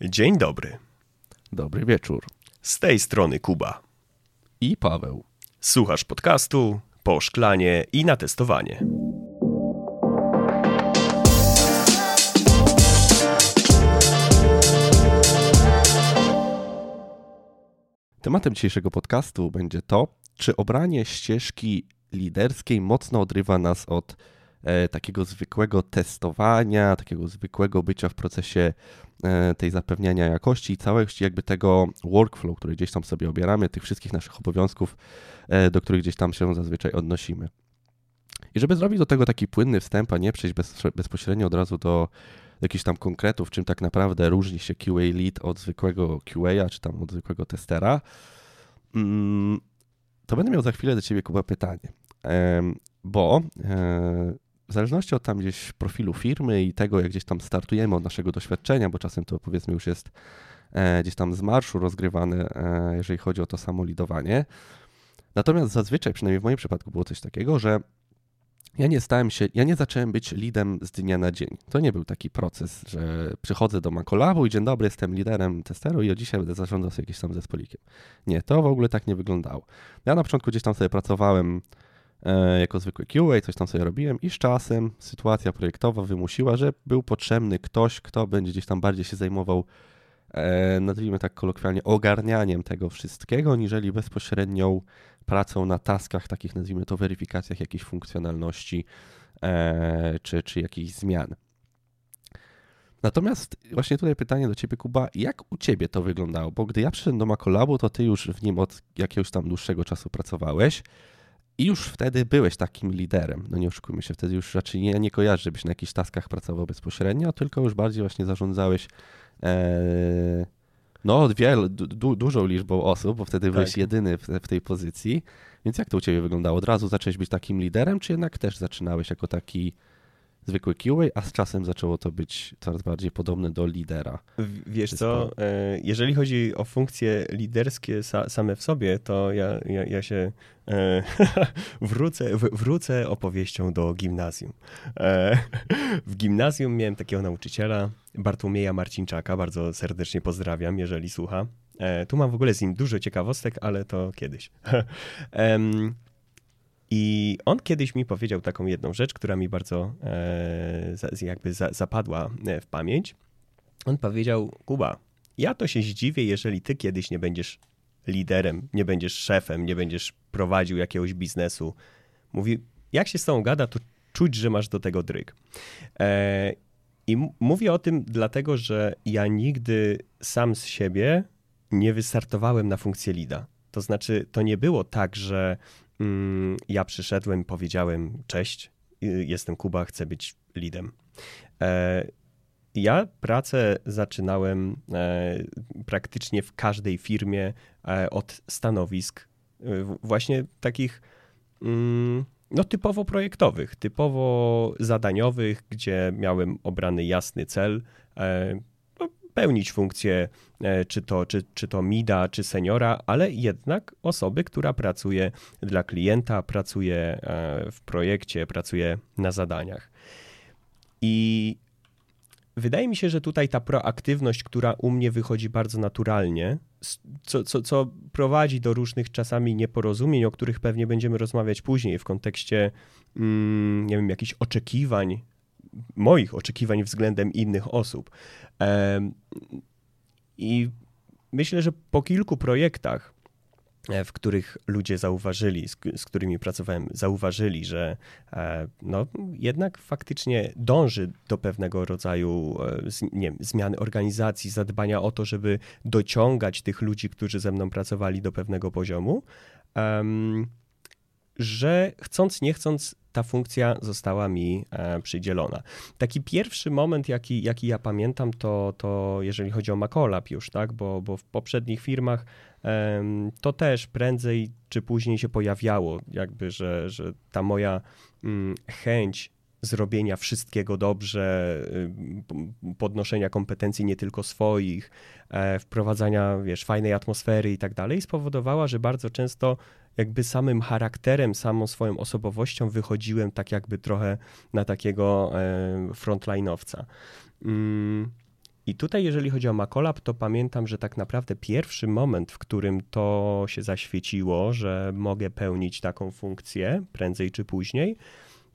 Dzień dobry. Dobry wieczór. Z tej strony Kuba. I Paweł. Słuchasz podcastu po szklanie i na testowanie. Tematem dzisiejszego podcastu będzie to, czy obranie ścieżki liderskiej mocno odrywa nas od takiego zwykłego testowania, takiego zwykłego bycia w procesie e, tej zapewniania jakości i całości jakby tego workflow, który gdzieś tam sobie obieramy, tych wszystkich naszych obowiązków, e, do których gdzieś tam się zazwyczaj odnosimy. I żeby zrobić do tego taki płynny wstęp, a nie przejść bez, bezpośrednio od razu do jakichś tam konkretów, czym tak naprawdę różni się QA lead od zwykłego QA, czy tam od zwykłego testera, mm, to będę miał za chwilę do Ciebie, Kuba, pytanie. Bo e, w zależności od tam gdzieś profilu firmy i tego, jak gdzieś tam startujemy od naszego doświadczenia, bo czasem to powiedzmy już jest e, gdzieś tam z marszu rozgrywane, e, jeżeli chodzi o to samo lidowanie. Natomiast zazwyczaj, przynajmniej w moim przypadku, było coś takiego, że ja nie stałem się, ja nie zacząłem być lidem z dnia na dzień. To nie był taki proces, że przychodzę do Makolabu i dzień dobry, jestem liderem testeru i od dzisiaj będę zarządzał sobie jakimś tam zespolikiem. Nie, to w ogóle tak nie wyglądało. Ja na początku gdzieś tam sobie pracowałem jako zwykły QA, coś tam sobie robiłem i z czasem sytuacja projektowa wymusiła, że był potrzebny ktoś, kto będzie gdzieś tam bardziej się zajmował e, nazwijmy tak kolokwialnie, ogarnianiem tego wszystkiego, niżeli bezpośrednią pracą na taskach, takich nazwijmy to weryfikacjach jakiejś funkcjonalności e, czy, czy jakichś zmian. Natomiast właśnie tutaj pytanie do Ciebie, Kuba, jak u Ciebie to wyglądało? Bo gdy ja przyszedłem do Makolabu, to Ty już w nim od jakiegoś tam dłuższego czasu pracowałeś i już wtedy byłeś takim liderem. No nie oszukujmy się, wtedy już raczej nie, nie kojarzę, żebyś na jakichś taskach pracował bezpośrednio, tylko już bardziej właśnie zarządzałeś e, no, wiel, du, dużą liczbą osób, bo wtedy tak. byłeś jedyny w, w, tej pozycji. Więc jak to u Ciebie wyglądało? Od razu zacząłeś być takim liderem, czy jednak też zaczynałeś jako taki zwykły QA, a z czasem zaczęło to być coraz bardziej podobne do lidera. Wiesz co, e, jeżeli chodzi o funkcje liderskie same w sobie, to ja, ja, ja się e, wrócę, wrócę opowieścią do gimnazjum. E, w gimnazjum miałem takiego nauczyciela, Bartłomieja Marcinczaka, bardzo serdecznie pozdrawiam, jeżeli słucha. Tu mam w ogóle z nim dużo ciekawostek, ale to kiedyś. I on kiedyś mi powiedział taką jedną rzecz, która mi bardzo e, jakby za, zapadła e, w pamięć. On powiedział: Kuba, ja to się zdziwię, jeżeli ty kiedyś nie będziesz liderem, nie będziesz szefem, nie będziesz prowadził jakiegoś biznesu. Mówi, jak się z tą gada, to czuć, że masz do tego dryg. E, I mówię o tym dlatego, że ja nigdy sam z siebie nie wystartowałem na funkcję lida. To znaczy, to nie było tak, że ja przyszedłem, powiedziałem cześć, jestem Kuba, chcę być lidem. E, ja pracę zaczynałem e, praktycznie w każdej firmie e, od stanowisk właśnie takich mm, no, typowo projektowych, typowo zadaniowych, gdzie miałem obrany jasny cel, pełnić funkcję e, czy to, czy, czy to mida, czy seniora, ale jednak osoby, która pracuje dla klienta, pracuje e, w projekcie, pracuje na zadaniach. I wydaje mi się, że tutaj ta proaktywność, która u mnie wychodzi bardzo naturalnie, co, co, co prowadzi do różnych czasami nieporozumień, o których pewnie będziemy rozmawiać później w kontekście, mm, nie wiem, jakichś oczekiwań moich oczekiwań względem innych osób. I myślę, że po kilku projektach, e, w których ludzie zauważyli, z, którymi pracowałem, zauważyli, że e, no, jednak faktycznie dąży do pewnego rodzaju e, nie zmiany organizacji, zadbania o to, żeby dociągać tych ludzi, którzy ze mną pracowali do pewnego poziomu, że chcąc, nie chcąc, ta funkcja została mi e, przydzielona. Taki pierwszy moment, jaki, jaki ja pamiętam, to, to jeżeli chodzi o Macolab już, tak, bo, bo w poprzednich firmach to też prędzej czy później się pojawiało, jakby, że, że ta moja mm, chęć zrobienia wszystkiego dobrze, y, podnoszenia kompetencji nie tylko swoich, e, wprowadzania, wiesz, fajnej atmosfery i tak dalej, spowodowała, że bardzo często jakby samym charakterem, samą swoją osobowością wychodziłem tak jakby trochę na takiego e, frontline'owca. Mm, I tutaj, jeżeli chodzi o Macolab, to pamiętam, że tak naprawdę pierwszy moment, w którym to się zaświeciło, że mogę pełnić taką funkcję prędzej czy później,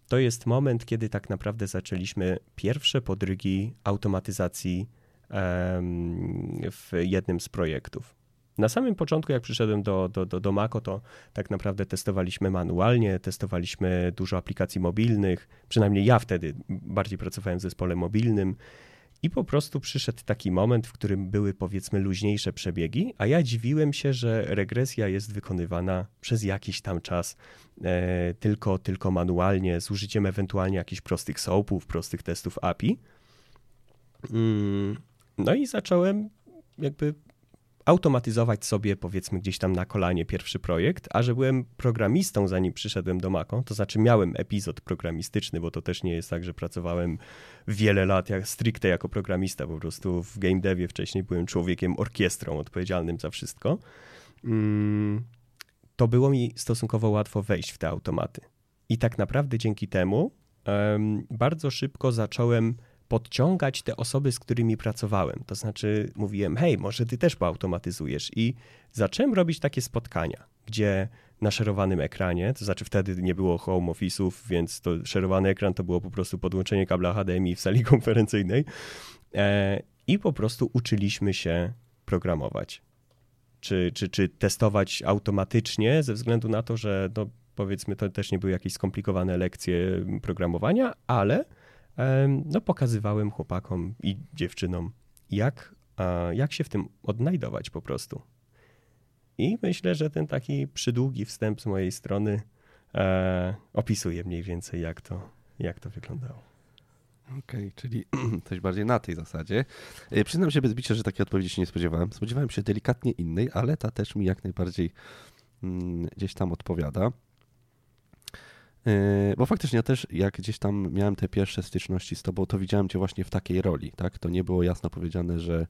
to jest moment, kiedy tak naprawdę zaczęliśmy pierwsze podrygi automatyzacji w jednym z projektów. Na samym początku, jak przyszedłem do, do, do, do Mako, to tak naprawdę testowaliśmy manualnie, testowaliśmy dużo aplikacji mobilnych, przynajmniej ja wtedy bardziej pracowałem w zespole mobilnym. I po prostu przyszedł taki moment, w którym były powiedzmy luźniejsze przebiegi, a ja dziwiłem się, że regresja jest wykonywana przez jakiś tam czas e, tylko, tylko manualnie, z użyciem ewentualnie jakichś prostych soapów, prostych testów API. Mm, no i zacząłem jakby automatyzować sobie, powiedzmy, gdzieś tam na kolanie pierwszy projekt, a że byłem programistą, zanim przyszedłem do Mako, to znaczy miałem epizod programistyczny, bo to też nie jest tak, że pracowałem wiele lat jak stricte jako programista, po prostu w game devie wcześniej byłem człowiekiem orkiestrą odpowiedzialnym za wszystko. Mm, to było mi stosunkowo łatwo wejść w te automaty. I tak naprawdę dzięki temu um, bardzo szybko zacząłem podciągać te osoby, z którymi pracowałem. To znaczy mówiłem, hej, może ty też poautomatyzujesz. I zacząłem robić takie spotkania, gdzie na szerowanym ekranie, to znaczy wtedy nie było home office'ów, więc to szerowany ekran to było po prostu podłączenie kabla HDMI w sali konferencyjnej e, i po prostu uczyliśmy się programować. Czy, czy, czy testować automatycznie, ze względu na to, że no, powiedzmy to też nie były jakieś skomplikowane lekcje programowania, ale no, pokazywałem chłopakom i dziewczynom, jak, jak się w tym odnajdować po prostu. I myślę, że ten taki przydługi wstęp z mojej strony e, opisuje mniej więcej, jak to, jak to wyglądało. Okej, okay, czyli coś bardziej na tej zasadzie. E, przyznam się bez bicia, że takiej odpowiedzi się nie spodziewałem. Spodziewałem się delikatnie innej, ale ta też mi jak najbardziej mm, gdzieś tam odpowiada. Yy, bo faktycznie ja też, jak gdzieś tam miałem te pierwsze styczności z tobą, to widziałem cię właśnie w takiej roli, tak? To nie było jasno powiedziane, że,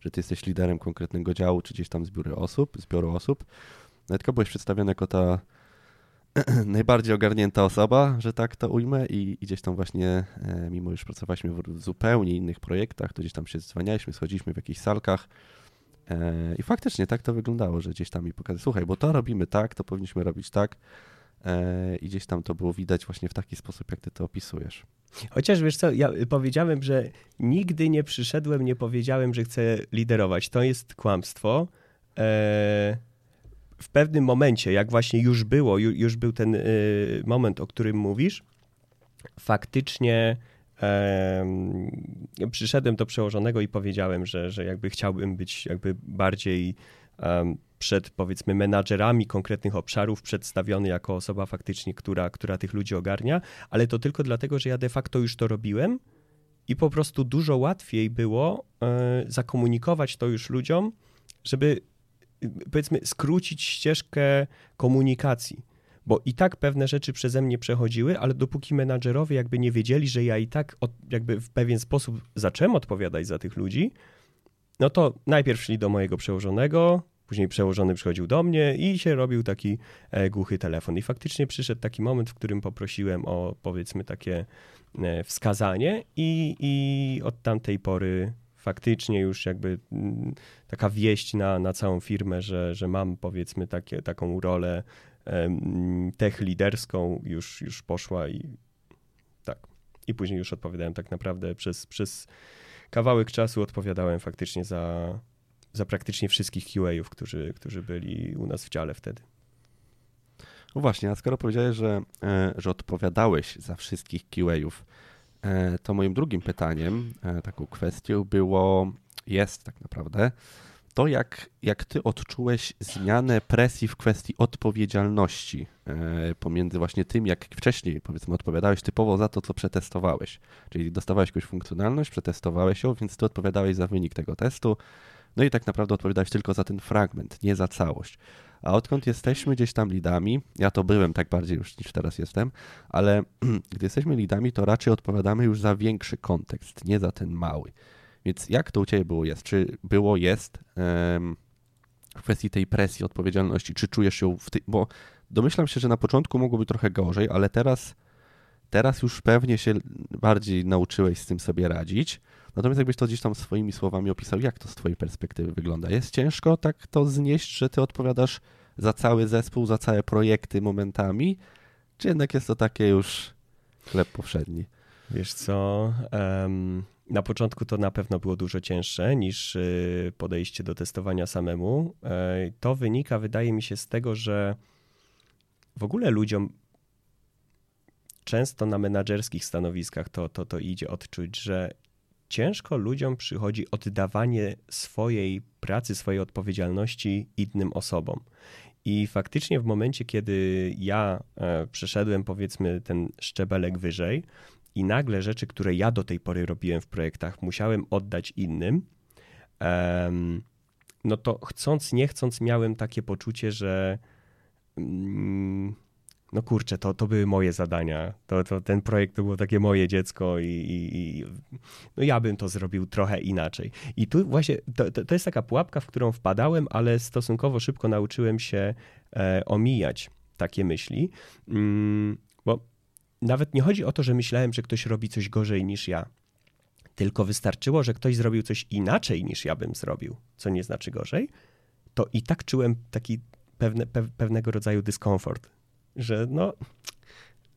że ty jesteś liderem konkretnego działu, czy gdzieś tam zbioru osób, zbioru osób, tylko byłeś przedstawiony jako ta najbardziej ogarnięta osoba, że tak to ujmę i, i gdzieś tam właśnie, e, mimo już pracowaliśmy w zupełnie innych projektach, to gdzieś tam się zwanialiśmy, schodziliśmy w jakichś salkach e, i faktycznie tak to wyglądało, że gdzieś tam mi pokazał, słuchaj, bo to robimy tak, to powinniśmy robić tak, i gdzieś tam to było widać właśnie w taki sposób, jak ty to opisujesz. Chociaż wiesz co, ja powiedziałem, że nigdy nie przyszedłem, nie powiedziałem, że chcę liderować. To jest kłamstwo. E, w pewnym momencie, jak właśnie już było, już był ten e, moment, o którym mówisz, faktycznie przyszedłem do przełożonego i powiedziałem, że, że jakby chciałbym być jakby bardziej przed powiedzmy menadżerami konkretnych obszarów przedstawiony jako osoba faktycznie, która, która tych ludzi ogarnia, ale to tylko dlatego, że ja de facto już to robiłem i po prostu dużo łatwiej było e, zakomunikować to już ludziom, żeby powiedzmy skrócić ścieżkę komunikacji. Bo i tak pewne rzeczy przeze mnie przechodziły, ale dopóki menadżerowie jakby nie wiedzieli, że ja i tak od, jakby w pewien sposób zacząłem odpowiadać za tych ludzi, no to najpierw szli do mojego przełożonego, Później przełożony przychodził do mnie i się robił taki e, głuchy telefon. I faktycznie przyszedł taki moment, w którym poprosiłem o powiedzmy takie e, wskazanie, i, i od tamtej pory faktycznie już jakby mm, taka wieść na, na całą firmę, że, że mam powiedzmy takie, taką rolę tech liderską już, już poszła i tak. I później już odpowiadałem tak naprawdę przez, przez kawałek czasu odpowiadałem faktycznie za, za praktycznie wszystkich QA-ów, którzy, którzy byli u nas w dziale wtedy. No właśnie, a skoro powiedziałeś, że, e, że odpowiadałeś za wszystkich QA-ów, e, to moim drugim pytaniem, e, taką kwestią było, jest tak naprawdę, to jak, jak ty odczułeś zmianę presji w kwestii odpowiedzialności pomiędzy właśnie tym, jak wcześniej powiedzmy odpowiadałeś typowo za to, co przetestowałeś. Czyli dostawałeś jakąś funkcjonalność, przetestowałeś ją, więc ty odpowiadałeś za wynik tego testu, no i tak naprawdę odpowiadałeś tylko za ten fragment, nie za całość. A odkąd jesteśmy gdzieś tam lidami, ja to byłem tak bardziej już niż teraz jestem, ale gdy jesteśmy lidami, to raczej odpowiadamy już za większy kontekst, nie za ten mały. Więc jak to u Ciebie było jest? Czy było jest w kwestii tej presji, odpowiedzialności, czy czujesz ją w tej, bo domyślam się, że na początku mogło być trochę gorzej, ale teraz teraz już pewnie się bardziej nauczyłeś z tym sobie radzić. Natomiast jakbyś to gdzieś tam swoimi słowami opisał, jak to z twojej perspektywy wygląda? Jest ciężko tak to znieść, że ty odpowiadasz za cały zespół, za całe projekty momentami? Czy jednak jest to takie już chleb powszedni? Wiesz co, um, na początku to na pewno było dużo cięższe niż y, podejście do testowania samemu. To wynika, wydaje mi się, z tego, że w ogóle ludziom często na menadżerskich stanowiskach to, to, to idzie odczuć, że ciężko ludziom przychodzi oddawanie swojej pracy, swojej odpowiedzialności innym osobom. I faktycznie w momencie, kiedy ja e, przeszedłem powiedzmy ten szczebelek wyżej i nagle rzeczy, które ja do tej pory robiłem w projektach, musiałem oddać innym, no to chcąc, nie chcąc, miałem takie poczucie, że mm, no kurczę, to, to były moje zadania. To, to, ten projekt to było takie moje dziecko i, i, i no ja bym to zrobił trochę inaczej. I tu właśnie to, to, to, jest taka pułapka, w którą wpadałem, ale stosunkowo szybko nauczyłem się e, omijać takie myśli, mm, bo nawet nie chodzi o to, że myślałem, że ktoś robi coś gorzej niż ja. Tylko wystarczyło, że ktoś zrobił coś inaczej niż ja bym zrobił, co nie znaczy gorzej, to i tak czułem taki pewne, pe, pewnego rodzaju dyskomfort że no,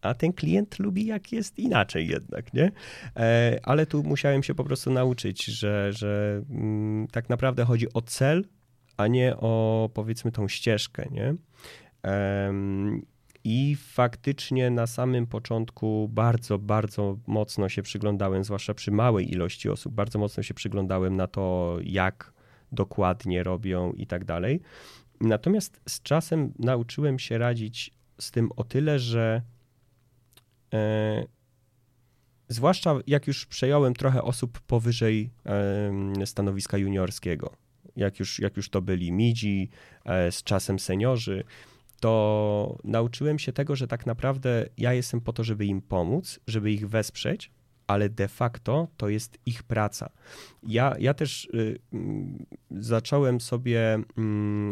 a ten klient lubi jak jest inaczej jednak, nie? E, ale tu musiałem się po prostu nauczyć, że, że mm, tak naprawdę chodzi o cel, a nie o powiedzmy tą ścieżkę, nie? I faktycznie na samym początku bardzo, bardzo mocno się przyglądałem, zwłaszcza przy małej ilości osób, bardzo mocno się przyglądałem na to, jak dokładnie robią i tak dalej. Natomiast z czasem nauczyłem się radzić z tym o tyle, że e, zwłaszcza jak już przejąłem trochę osób powyżej e, stanowiska juniorskiego, jak już, jak już to byli midzi, e, z czasem seniorzy, to nauczyłem się tego, że tak naprawdę ja jestem po to, żeby im pomóc, żeby ich wesprzeć, ale de facto to jest ich praca. Ja, ja też y, mm, zacząłem sobie y,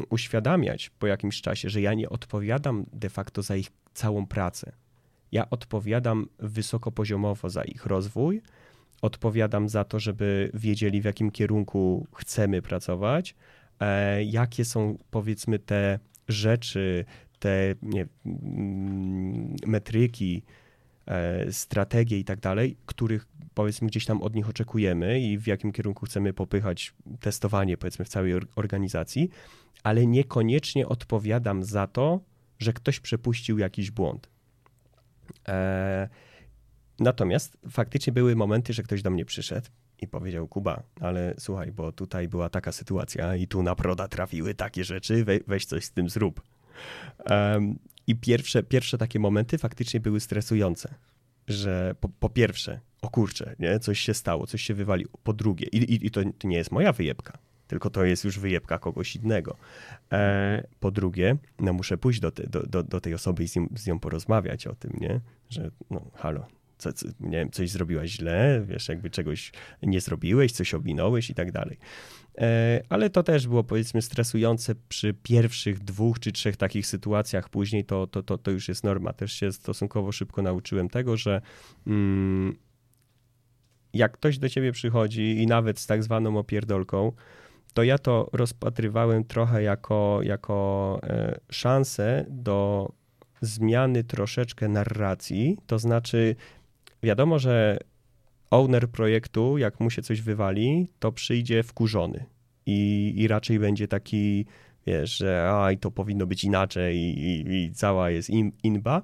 uświadamiać po jakimś czasie, że ja nie odpowiadam de facto za ich całą pracę. Ja odpowiadam wysokopoziomowo za ich rozwój, odpowiadam za to, żeby wiedzieli, w jakim kierunku chcemy pracować, e, jakie są powiedzmy te rzeczy, te nie, mm, metryki, strategie i tak dalej, których powiedzmy gdzieś tam od nich oczekujemy i w jakim kierunku chcemy popychać testowanie powiedzmy w całej organizacji, ale niekoniecznie odpowiadam za to, że ktoś przepuścił jakiś błąd. E, natomiast faktycznie były momenty, że ktoś do mnie przyszedł i powiedział: Kuba, ale słuchaj, bo tutaj była taka sytuacja i tu na proda trafiły takie rzeczy, we, weź coś z tym zrób. I pierwsze, pierwsze takie momenty faktycznie były stresujące, że po, po pierwsze, o kurczę, nie? coś się stało, coś się wywaliło. Po drugie, i, i, i to, to, nie jest moja wyjebka, tylko to jest już wyjebka kogoś innego. E, po drugie, no muszę pójść do, te, do, do, do tej osoby i z nią, z nią porozmawiać o tym, nie? Że no halo, co, co, nie wiem, coś zrobiłaś źle, wiesz, jakby czegoś nie zrobiłeś, coś ominąłeś i tak dalej. E, ale to też było powiedzmy stresujące przy pierwszych dwóch czy trzech takich sytuacjach. Później to, to, to, to już jest norma. Też się stosunkowo szybko nauczyłem tego, że mm, jak ktoś do ciebie przychodzi i nawet z tak zwaną opierdolką, to ja to rozpatrywałem trochę jako, jako e, szansę do zmiany troszeczkę narracji. To znaczy, wiadomo, że owner projektu, jak mu się coś wywali, to przyjdzie wkurzony i, i raczej będzie taki, wiesz, że a, i to powinno być inaczej i, i, i cała jest in, inba.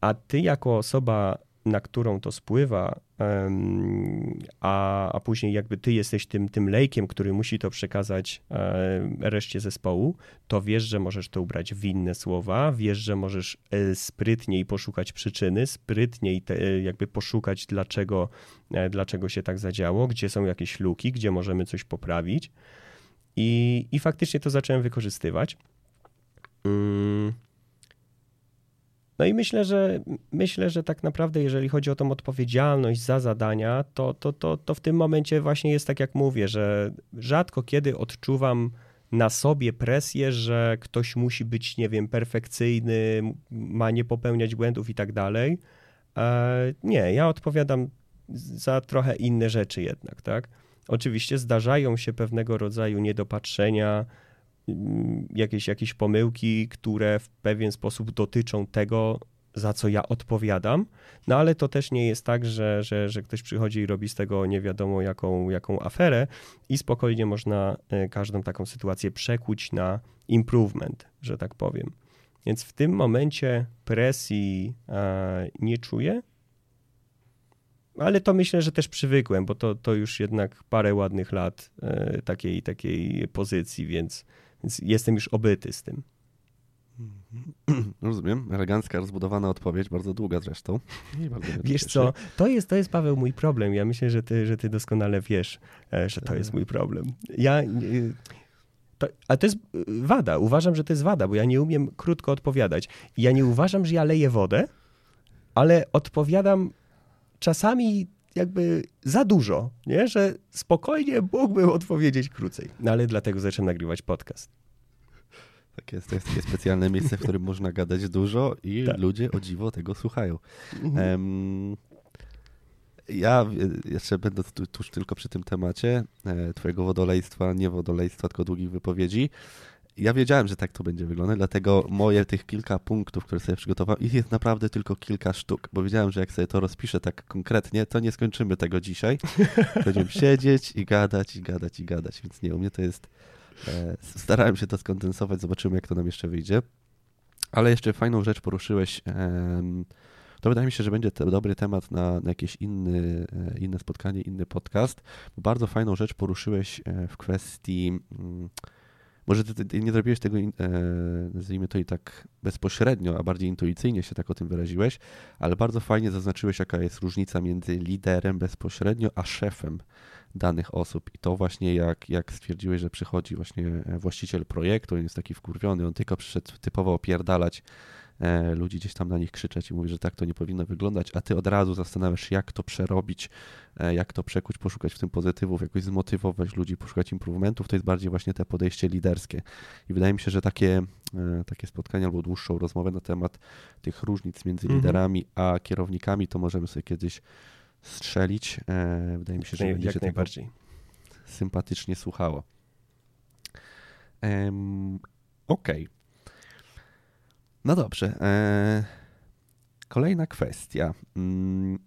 A ty jako osoba na którą to spływa, a, a później jakby ty jesteś tym, tym lejkiem, który musi to przekazać reszcie zespołu, to wiesz, że możesz to ubrać w inne słowa, wiesz, że możesz e, sprytniej poszukać przyczyny, sprytniej te, e, jakby poszukać, dlaczego, e, dlaczego się tak zadziało, gdzie są jakieś luki, gdzie możemy coś poprawić. I, i faktycznie to zacząłem wykorzystywać. Mm. No i myślę, że myślę, że tak naprawdę, jeżeli chodzi o tą odpowiedzialność za zadania, to, to, to, to w tym momencie właśnie jest tak, jak mówię, że rzadko kiedy odczuwam na sobie presję, że ktoś musi być, nie wiem, perfekcyjny, ma nie popełniać błędów i tak dalej. E, nie, ja odpowiadam za trochę inne rzeczy jednak, tak? Oczywiście zdarzają się pewnego rodzaju niedopatrzenia, jakieś, jakieś pomyłki, które w pewien sposób dotyczą tego, za co ja odpowiadam, no ale to też nie jest tak, że, że, że ktoś przychodzi i robi z tego nie wiadomo jaką, jaką aferę i spokojnie można e, każdą taką sytuację przekuć na improvement, że tak powiem. Więc w tym momencie presji e, nie czuję, ale to myślę, że też przywykłem, bo to, to już jednak parę ładnych lat e, takiej, takiej pozycji, więc, więc jestem już obyty z tym. Rozumiem. Elegancka, rozbudowana odpowiedź, bardzo długa zresztą. Wiesz co, to jest, to jest, Paweł, mój problem. Ja myślę, że ty, że ty doskonale wiesz, e, że to jest mój problem. Ja... E, to, ale to jest wada. Uważam, że to jest wada, bo ja nie umiem krótko odpowiadać. Ja nie uważam, że ja leję wodę, ale odpowiadam czasami jakby za dużo, nie? że spokojnie mógłbym odpowiedzieć krócej. No ale dlatego zacząłem nagrywać podcast. Tak jest, to jest takie specjalne miejsce, w którym można gadać dużo i tak. ludzie o dziwo tego słuchają. Mhm. Um, ja jeszcze będę tuż tylko przy tym temacie e, twojego wodolejstwa, nie wodolejstwa, tylko długich wypowiedzi. Ja wiedziałem, że tak to będzie wyglądać, dlatego moje tych kilka punktów, które sobie przygotowałem, ich jest naprawdę tylko kilka sztuk, bo wiedziałem, że jak sobie to rozpiszę tak konkretnie, to nie skończymy tego dzisiaj. Będziemy siedzieć i gadać, i gadać, i gadać, więc nie, u mnie to jest... E, starałem się to skondensować, zobaczymy, jak to nam jeszcze wyjdzie. Ale jeszcze fajną rzecz poruszyłeś. To wydaje mi się, że będzie dobry temat na, na jakieś inny, e, inne spotkanie, inny podcast. Bardzo fajną rzecz poruszyłeś e, w kwestii mm, może ty, ty nie zrobiłeś tego, e, nazwijmy to i tak bezpośrednio, a bardziej intuicyjnie się tak o tym wyraziłeś, ale bardzo fajnie zaznaczyłeś, jaka jest różnica między liderem bezpośrednio, a szefem danych osób. I to właśnie jak, jak stwierdziłeś, że przychodzi właśnie właściciel projektu, on jest taki wkurwiony, on tylko przyszedł typowo opierdalać ludzi gdzieś tam na nich krzyczeć i mówić, że tak to nie powinno wyglądać, a ty od razu zastanawiasz się, jak to przerobić, e, jak to przekuć, poszukać w tym pozytywów, jakoś zmotywować ludzi, poszukać improvementów, to jest bardziej właśnie te podejście liderskie. I wydaje mi się, że takie, e, takie spotkania albo dłuższą rozmowę na temat tych różnic między mhm. liderami a kierownikami, to możemy sobie kiedyś strzelić. Wydaje mi się, że jak będzie się najbardziej sympatycznie słuchało. Um, Okej. Okay. No dobrze. E, kolejna kwestia. Mm,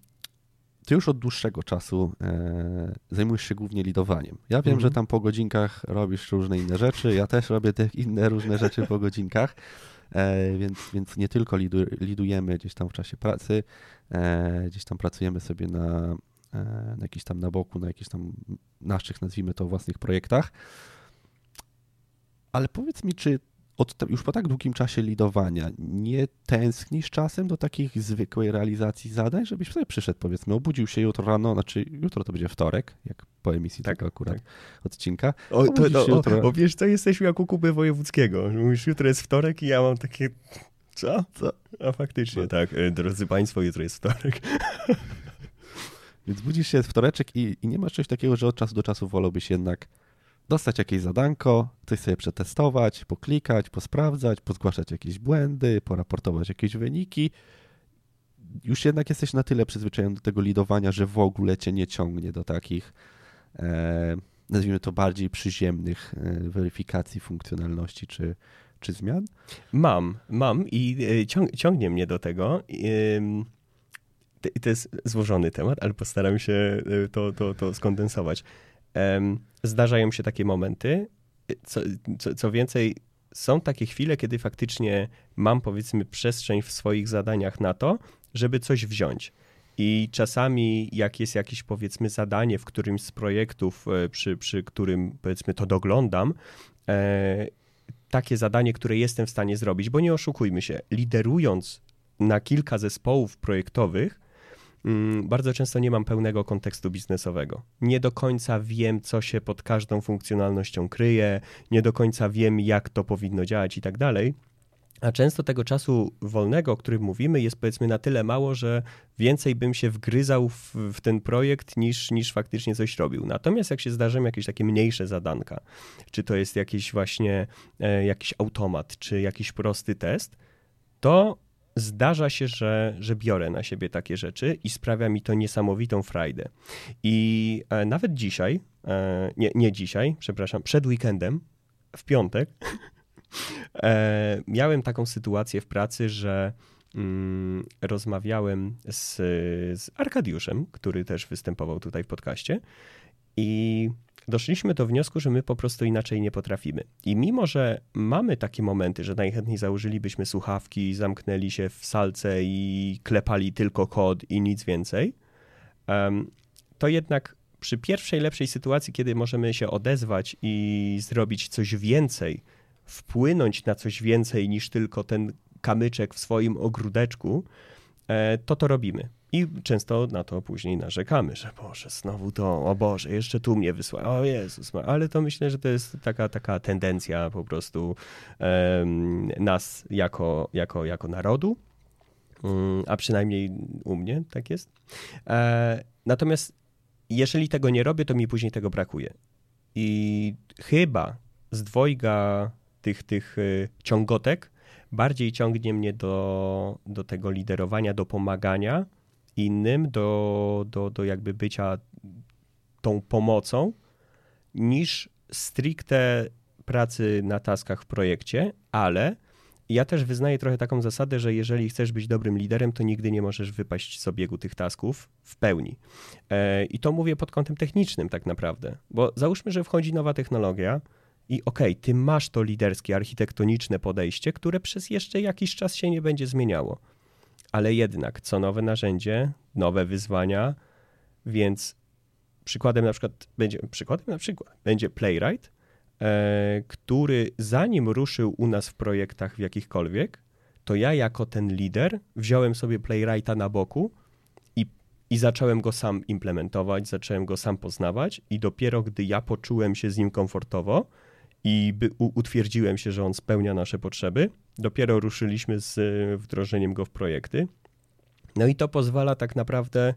ty już od dłuższego czasu e, zajmujesz się głównie lidowaniem. Ja wiem, że mhm. tam po godzinkach robisz różne inne rzeczy. Ja też robię te inne różne rzeczy po godzinkach. E, więc, więc nie tylko lidu, lidujemy gdzieś tam w czasie pracy, gdzieś tam pracujemy sobie na, na jakiś tam na boku, na jakichś tam naszych, nazwijmy to, własnych projektach. Ale powiedz mi, czy od, już po tak długim czasie lidowania nie tęsknisz czasem do takich zwykłej realizacji zadań, żebyś sobie przyszedł, powiedzmy, obudził się jutro rano, znaczy jutro to będzie wtorek, jak po emisji tak, tego akurat tak. odcinka. O, to, no, jutro... o, wiesz, to jesteśmy jak u Kuby Wojewódzkiego. Mówisz, jutro jest wtorek i ja mam takie, co? co? A faktycznie, no. tak. E, drodzy Państwo, jutro jest wtorek. Więc budzisz się, jest wtoreczek i, i nie masz czegoś takiego, że od czasu do czasu wolałbyś jednak dostać jakieś zadanko, coś sobie przetestować, poklikać, posprawdzać, pozgłaszać jakieś błędy, poraportować jakieś wyniki. Już jednak jesteś na tyle przyzwyczajony do tego lidowania, że w ogóle cię nie ciągnie do takich, e, nazwijmy to bardziej przyziemnych e, weryfikacji funkcjonalności czy, czy zmian? Mam, mam i e, ciąg, ciągnie mnie do tego. To jest złożony temat, ale postaram się e, to, to, to skondensować. Zdarzają się takie momenty. Co, co, co więcej, są takie chwile, kiedy faktycznie mam powiedzmy przestrzeń w swoich zadaniach na to, żeby coś wziąć. I czasami, jak jest jakieś powiedzmy zadanie w którymś z projektów, e, przy, przy którym powiedzmy to doglądam, e, takie zadanie, które jestem w stanie zrobić, bo nie oszukujmy się, liderując na kilka zespołów projektowych, bardzo często nie mam pełnego kontekstu biznesowego. Nie do końca wiem, co się pod każdą funkcjonalnością kryje, nie do końca wiem, jak to powinno działać i tak dalej. A często tego czasu wolnego, o którym mówimy, jest powiedzmy na tyle mało, że więcej bym się wgryzał w, w, ten projekt niż, niż faktycznie coś robił. Natomiast jak się zdarzą jakieś takie mniejsze zadanka, czy to jest jakiś właśnie e, jakiś automat, czy jakiś prosty test, to zdarza się, że, że biorę na siebie takie rzeczy i sprawia mi to niesamowitą frajdę. I e, nawet dzisiaj, e, nie, nie dzisiaj, przepraszam, przed weekendem, w piątek, e, miałem taką sytuację w pracy, że mm, rozmawiałem z, z Arkadiuszem, który też występował tutaj w podcaście i doszliśmy do wniosku, że my po prostu inaczej nie potrafimy. I mimo, że mamy takie momenty, że najchętniej założylibyśmy słuchawki, zamknęli się w salce i klepali tylko kod i nic więcej, to jednak przy pierwszej lepszej sytuacji, kiedy możemy się odezwać i zrobić coś więcej, wpłynąć na coś więcej niż tylko ten kamyczek w swoim ogródeczku, e, to to robimy. I często na to później narzekamy, że Boże, znowu to, o Boże, jeszcze tu mnie wysłał, o Jezus, ale to myślę, że to jest taka, taka tendencja po prostu um, nas jako, jako, jako narodu, um, a przynajmniej u mnie tak jest. E, natomiast jeżeli tego nie robię, to mi później tego brakuje. I chyba z dwojga tych, tych y, ciągotek bardziej ciągnie mnie do, do tego liderowania, do pomagania, innym, do, do, do jakby bycia tą pomocą, niż stricte pracy na taskach w projekcie, ale ja też wyznaję trochę taką zasadę, że jeżeli chcesz być dobrym liderem, to nigdy nie możesz wypaść z obiegu tych tasków w pełni. E, I to mówię pod kątem technicznym tak naprawdę, bo załóżmy, że wchodzi nowa technologia i okej, okay, ty masz to liderskie, architektoniczne podejście, które przez jeszcze jakiś czas się nie będzie zmieniało ale jednak co nowe narzędzie, nowe wyzwania, więc przykładem na przykład będzie, przykładem na przykład będzie Playwright, e, który zanim ruszył u nas w projektach w jakichkolwiek, to ja jako ten lider wziąłem sobie Playwrighta na boku i, i zacząłem go sam implementować, zacząłem go sam poznawać i dopiero gdy ja poczułem się z nim komfortowo i by, u, utwierdziłem się, że on spełnia nasze potrzeby, Dopiero ruszyliśmy z e, wdrożeniem go w projekty. No i to pozwala tak naprawdę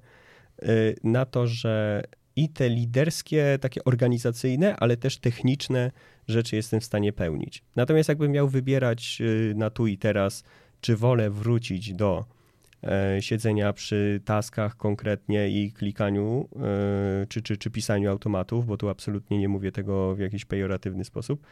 e, na to, że i te liderskie, takie organizacyjne, ale też techniczne rzeczy jestem w stanie pełnić. Natomiast jakbym miał wybierać e, na tu i teraz, czy wolę wrócić do siedzenia przy taskach konkretnie i klikaniu, czy, czy, czy pisaniu automatów, bo tu absolutnie nie mówię tego w jakiś pejoratywny sposób,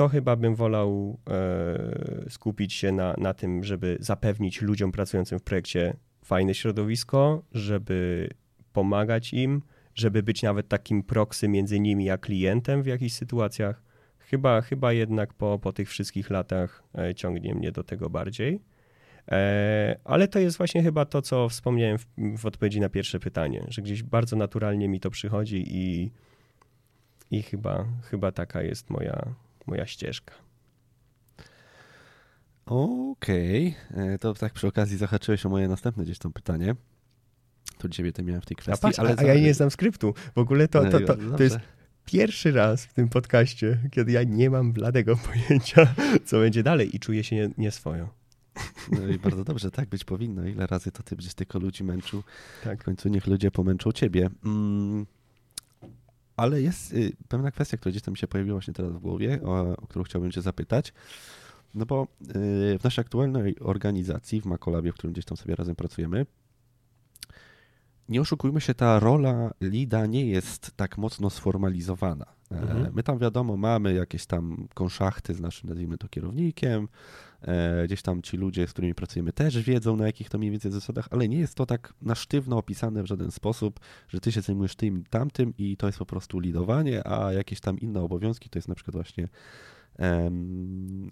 to chyba bym wolał e, skupić się na, na tym, żeby zapewnić ludziom pracującym w projekcie fajne środowisko, żeby pomagać im, żeby być nawet takim proksy między nimi a klientem w jakichś sytuacjach. Chyba, chyba jednak po, po tych wszystkich latach e, ciągnie mnie do tego bardziej. E, ale to jest właśnie chyba to, co wspomniałem w, w, odpowiedzi na pierwsze pytanie, że gdzieś bardzo naturalnie mi to przychodzi i, i chyba, chyba taka jest moja, moja ścieżka. Okej, okay. E, to tak przy okazji zahaczyłeś o moje następne gdzieś tam pytanie. To ciebie to miałem w tej kwestii. A, patrz, ale a, a ja nie znam skryptu. W ogóle to, to, to, to, jest pierwszy raz w tym podcaście, kiedy ja nie mam bladego pojęcia, co będzie dalej i czuję się nie, nieswojo. No i bardzo dobrze, tak być powinno. Ile razy to ty będziesz tylko ludzi męczył. Tak. W końcu niech ludzie pomęczą ciebie. Mm, ale jest y, pewna kwestia, która gdzieś tam się pojawiła właśnie teraz w głowie, o, o którą chciałbym cię zapytać. No bo y, w naszej aktualnej organizacji, w Makolabie, w którym gdzieś tam sobie razem pracujemy, nie oszukujmy się, ta rola lida nie jest tak mocno sformalizowana. E, mhm. My tam wiadomo, mamy jakieś tam konszachty z naszym, nazwijmy to, kierownikiem, gdzieś tam ci ludzie, z którymi pracujemy też wiedzą, na jakich to mniej więcej zasadach, ale nie jest to tak na sztywno opisane w żaden sposób, że ty się zajmujesz tym tamtym i to jest po prostu lidowanie, a jakieś tam inne obowiązki to jest na przykład właśnie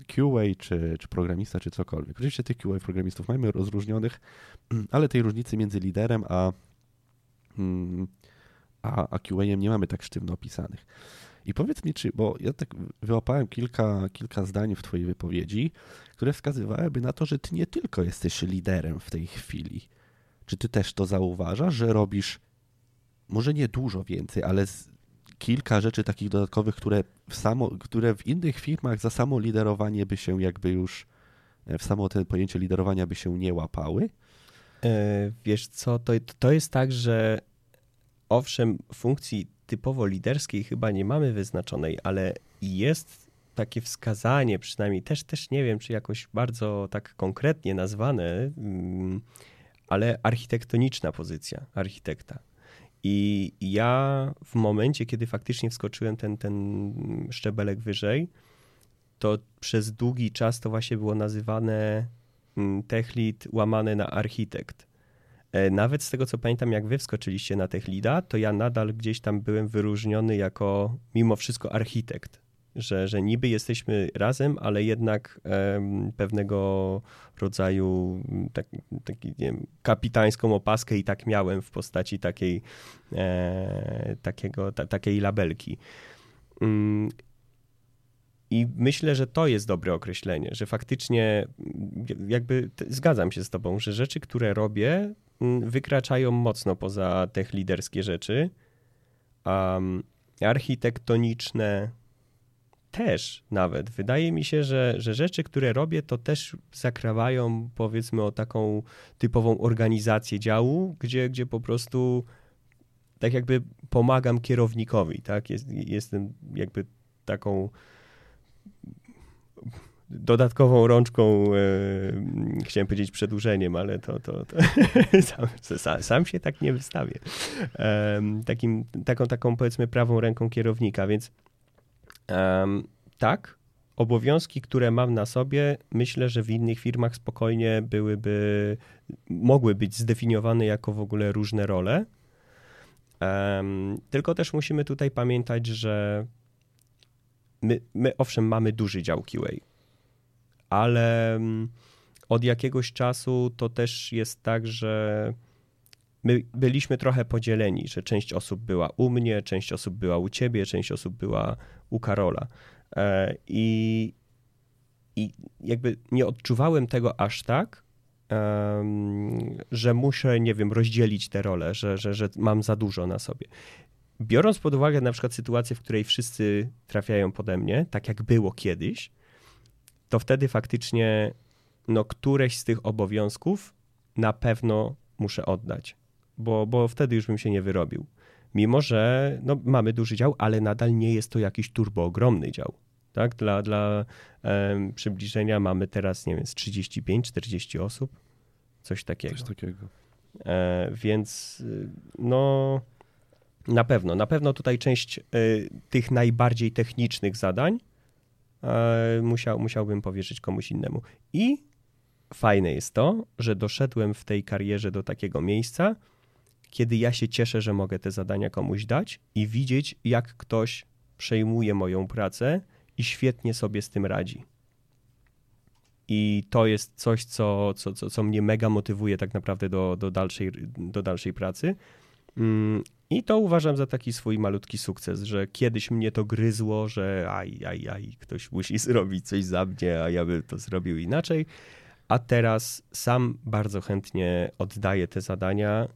QA, czy, czy programista, czy cokolwiek. Oczywiście tych QA programistów mamy rozróżnionych, ale tej różnicy między liderem a mm, a, a QA-em nie mamy tak sztywno opisanych. I powiedz mi, czy, bo ja tak wyłapałem kilka, kilka zdań w Twojej wypowiedzi, które wskazywałyby na to, że Ty nie tylko jesteś liderem w tej chwili. Czy Ty też to zauważasz, że robisz może nie dużo więcej, ale kilka rzeczy takich dodatkowych, które w, samo, które w innych firmach za samo liderowanie by się jakby już, w samo to pojęcie liderowania by się nie łapały? E, wiesz co, to, to jest tak, że owszem, funkcji typowo liderskiej chyba nie mamy wyznaczonej, ale jest takie wskazanie, przynajmniej też, też nie wiem, czy jakoś bardzo tak konkretnie nazwane, mm, ale architektoniczna pozycja architekta. I ja w momencie, kiedy faktycznie wskoczyłem ten, ten szczebelek wyżej, to przez długi czas to właśnie było nazywane mm, tech lead łamane na architekt. E, nawet z tego co pamiętam, jak wy wskoczyliście na tech leada, to ja nadal gdzieś tam byłem wyróżniony jako mimo wszystko architekt. Że, że niby jesteśmy razem, ale jednak um, pewnego rodzaju mm, tak, nie wiem, kapitańską opaskę i tak miałem w postaci takiej, e, takiego, ta, takiej labelki. I myślę, że to jest dobre określenie, że faktycznie jakby zgadzam się z tobą, że rzeczy, które robię, mm, wykraczają mocno poza te liderskie rzeczy. Um, architektoniczne też nawet. Wydaje mi się, że, że rzeczy, które robię, to też zakrawają powiedzmy o taką typową organizację działu, gdzie, gdzie po prostu tak jakby pomagam kierownikowi, tak? Jest, jestem jakby taką dodatkową rączką, e, chciałem powiedzieć przedłużeniem, ale to, to, to sam, sam, się tak nie wystawię. E, takim, taką, taką powiedzmy prawą ręką kierownika, więc e, tak, obowiązki, które mam na sobie, myślę, że w innych firmach spokojnie byłyby, mogły być zdefiniowane jako w ogóle różne role. tylko też musimy tutaj pamiętać, że my, my owszem mamy duży dział QA, ale mm, od jakiegoś czasu to też jest tak, że my byliśmy trochę podzieleni, że część osób była u mnie, część osób była u ciebie, część osób była u Karola. E, I, i jakby nie odczuwałem tego aż tak, że muszę, nie wiem, rozdzielić te role, że, że, że mam za dużo na sobie biorąc pod uwagę na przykład sytuację, w której wszyscy trafiają pode mnie, tak jak było kiedyś, to wtedy faktycznie no, któreś z tych obowiązków na pewno muszę oddać, bo, bo wtedy już bym się nie wyrobił. Mimo, że no, mamy duży dział, ale nadal nie jest to jakiś turbo ogromny dział. Tak? Dla, dla um, przybliżenia mamy teraz, nie wiem, 35-40 osób, coś takiego. Coś takiego. E, więc y, no na pewno, na pewno tutaj część y, tych najbardziej technicznych zadań y, musiał, musiałbym powierzyć komuś innemu. I fajne jest to, że doszedłem w tej karierze do takiego miejsca, kiedy ja się cieszę, że mogę te zadania komuś dać i widzieć, jak ktoś przejmuje moją pracę i świetnie sobie z tym radzi. I to jest coś, co, co, co, co mnie mega motywuje tak naprawdę do, do, dalszej, do dalszej pracy. Mm, I to uważam za taki swój malutki sukces, że kiedyś mnie to gryzło, że aj, aj, aj, ktoś musi zrobić coś za mnie, a ja bym to zrobił inaczej. A teraz sam bardzo chętnie oddaję te zadania,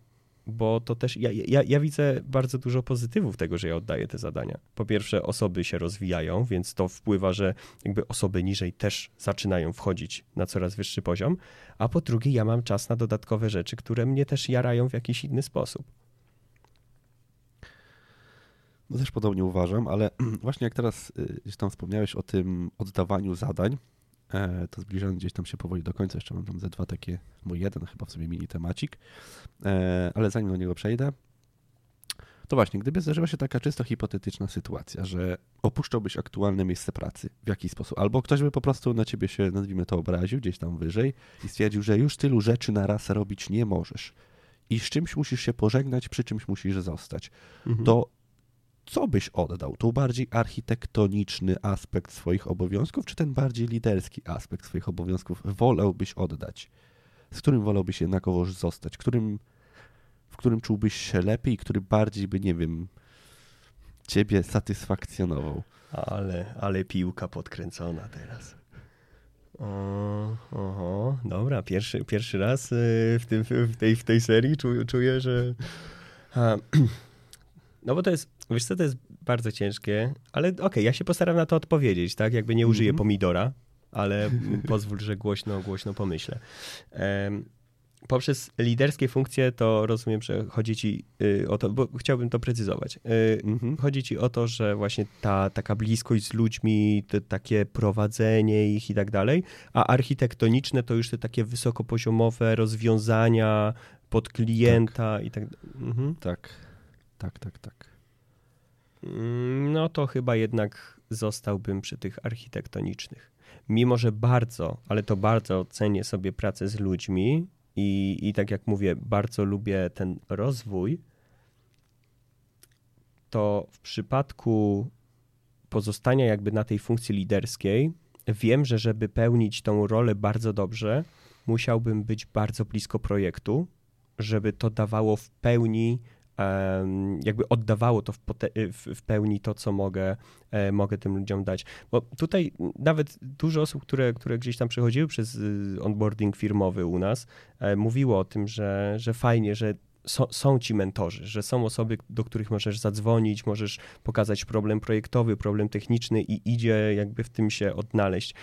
bo to też ja, ja, ja widzę bardzo dużo pozytywów tego, że ja oddaję te zadania. Po pierwsze, osoby się rozwijają, więc to wpływa, że jakby osoby niżej też zaczynają wchodzić na coraz wyższy poziom. A po drugie, ja mam czas na dodatkowe rzeczy, które mnie też jarają w jakiś inny sposób. No też podobnie uważam, ale właśnie jak teraz y, gdzieś tam wspomniałeś o tym oddawaniu zadań, e, to zbliżamy gdzieś tam się powoli do końca. Jeszcze mam tam ze dwa takie, mój jeden chyba w sobie mini temacik, e, ale zanim do niego przejdę, to właśnie, gdyby zdarzyła się taka czysto hipotetyczna sytuacja, że opuszczałbyś aktualne miejsce pracy w jakiś sposób, albo ktoś by po prostu na ciebie się, nazwijmy to, obraził gdzieś tam wyżej i stwierdził, że już tylu rzeczy na raz robić nie możesz i z czymś musisz się pożegnać, przy czymś musisz zostać, mhm. to co byś oddał? Tu bardziej architektoniczny aspekt swoich obowiązków, czy ten bardziej liderski aspekt swoich obowiązków wolałbyś oddać? Z którym wolałbyś jednakowoż zostać? Którym, w którym czułbyś się lepiej, który bardziej by, nie wiem, ciebie satysfakcjonował? Ale, ale piłka podkręcona teraz. O, oho, dobra, pierwszy, pierwszy raz y, w, tym, w, tej, w tej serii czuję, czuję że... No bo to jest, wiesz co, to jest bardzo ciężkie, ale okej, okay, ja się postaram na to odpowiedzieć, tak? Jakby nie użyję mm -hmm. pomidora, ale pozwól, że głośno, głośno pomyślę. Um, poprzez liderskie funkcje to rozumiem, że chodzi ci y, o to, bo chciałbym to precyzować. Y, mhm. Chodzi ci o to, że właśnie ta taka bliskość z ludźmi, takie prowadzenie ich i tak dalej, a architektoniczne to już te takie wysokopoziomowe rozwiązania pod klienta tak. i tak dalej. Mhm. Tak, tak, tak, tak. Mm, no to chyba jednak zostałbym przy tych architektonicznych. Mimo, że bardzo, ale to bardzo cenię sobie pracę z ludźmi, i, I tak jak mówię, bardzo lubię ten rozwój. To w przypadku pozostania jakby na tej funkcji liderskiej, wiem, że żeby pełnić tą rolę bardzo dobrze, musiałbym być bardzo blisko projektu, żeby to dawało w pełni jakby oddawało to w, w, pełni to, co mogę, e, mogę tym ludziom dać. Bo tutaj nawet dużo osób, które, które gdzieś tam przechodziły przez y, onboarding firmowy u nas, e, mówiło o tym, że, że fajnie, że są, są, ci mentorzy, że są osoby, do których możesz zadzwonić, możesz pokazać problem projektowy, problem techniczny i idzie jakby w tym się odnaleźć.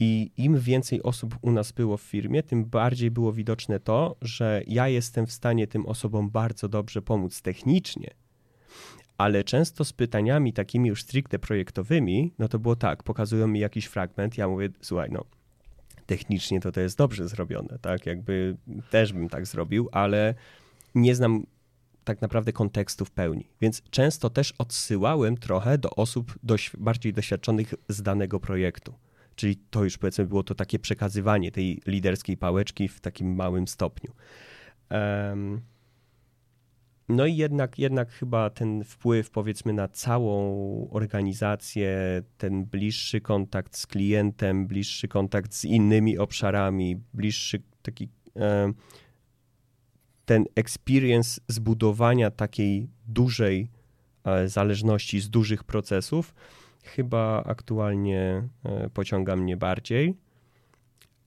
I im więcej osób u nas było w firmie, tym bardziej było widoczne to, że ja jestem w stanie tym osobom bardzo dobrze pomóc technicznie, ale często z pytaniami takimi już stricte projektowymi, no to było tak, pokazują mi jakiś fragment, ja mówię, słuchaj, no technicznie to to jest dobrze zrobione, tak, jakby też bym tak zrobił, ale nie znam tak naprawdę kontekstu w pełni. Więc często też odsyłałem trochę do osób dość, bardziej doświadczonych z danego projektu. Czyli to już powiedzmy było to takie przekazywanie tej liderskiej pałeczki w takim małym stopniu. No i jednak, jednak chyba ten wpływ powiedzmy na całą organizację, ten bliższy kontakt z klientem, bliższy kontakt z innymi obszarami, bliższy taki ten experience zbudowania takiej dużej e, zależności z dużych procesów, chyba aktualnie e, pociąga mnie bardziej.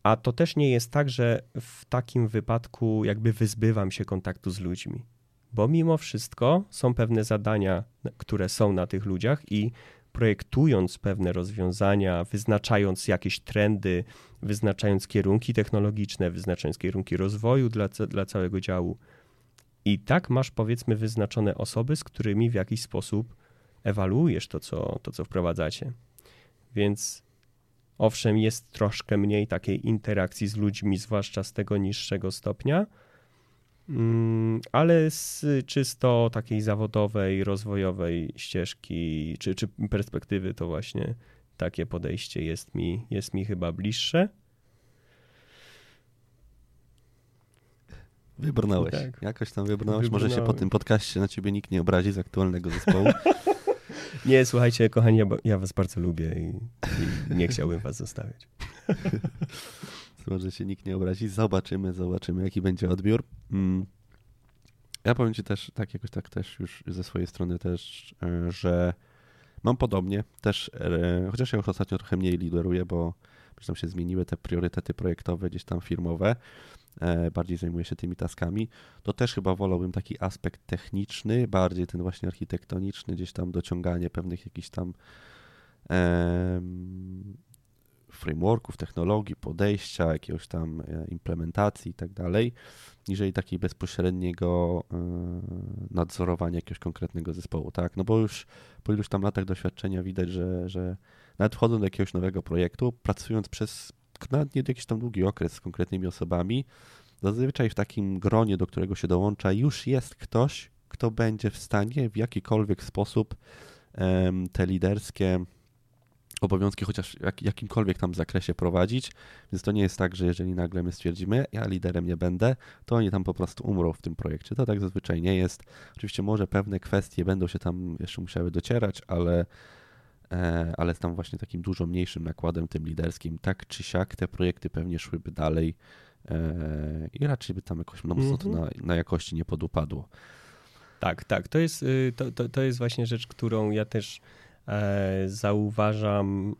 A to też nie jest tak, że w takim wypadku jakby wyzbywam się kontaktu z ludźmi, bo mimo wszystko są pewne zadania, które są na tych ludziach i projektując pewne rozwiązania, wyznaczając jakieś trendy, wyznaczając kierunki technologiczne, wyznaczając kierunki rozwoju dla, dla całego działu. I tak masz powiedzmy wyznaczone osoby, z którymi w jakiś sposób ewaluujesz to, co, to, co wprowadzacie. Więc owszem, jest troszkę mniej takiej interakcji z ludźmi, zwłaszcza z tego niższego stopnia, mm, ale z czysto takiej zawodowej, rozwojowej ścieżki czy, czy perspektywy, to właśnie takie podejście jest mi, jest mi chyba bliższe. Wybrnąłeś. Tak. Jakoś tam wybrnąłeś. Może się po tym podcaście na ciebie nikt nie obrazi z aktualnego zespołu. Nie, słuchajcie, kochani, ja, ja was bardzo lubię i, i nie chciałbym was zostawiać. Może się nikt nie obrazi. Zobaczymy, zobaczymy, jaki będzie odbiór. Mm. Ja powiem ci też, tak jakoś tak też już ze swojej strony też, e, że mam podobnie też, e, chociaż ja już ostatnio trochę mniej lideruję, bo gdzieś tam się zmieniły te priorytety projektowe, gdzieś tam firmowe, bardziej zajmuję się tymi taskami, to też chyba wolałbym taki aspekt techniczny, bardziej ten właśnie architektoniczny, gdzieś tam dociąganie pewnych jakichś tam frameworków, technologii, podejścia, jakiegoś tam e, implementacji i tak dalej, niżeli takiej bezpośredniego e, nadzorowania jakiegoś konkretnego zespołu, tak? No bo już po iluś tam latach doświadczenia widać, że, że nawet wchodząc do jakiegoś nowego projektu, pracując przez nawet nie jakiś tam długi okres z konkretnymi osobami, zazwyczaj w takim gronie, do którego się dołącza, już jest ktoś, kto będzie w stanie w jakikolwiek sposób te liderskie obowiązki chociaż jak, jakimkolwiek tam zakresie prowadzić, więc to nie jest tak, że jeżeli nagle my stwierdzimy, ja liderem nie będę, to oni tam po prostu umrą w tym projekcie. To tak zazwyczaj nie jest. Oczywiście może pewne kwestie będą się tam jeszcze musiały docierać, ale E, ale tam właśnie takim dużo mniejszym nakładem, tym liderskim, tak czy siak te projekty pewnie szłyby dalej e, i raczej by tam jakoś no, mocno to mhm. na, na jakości nie podupadło. Tak, tak. To jest, y, to, to, to jest właśnie rzecz, którą ja też e, zauważam.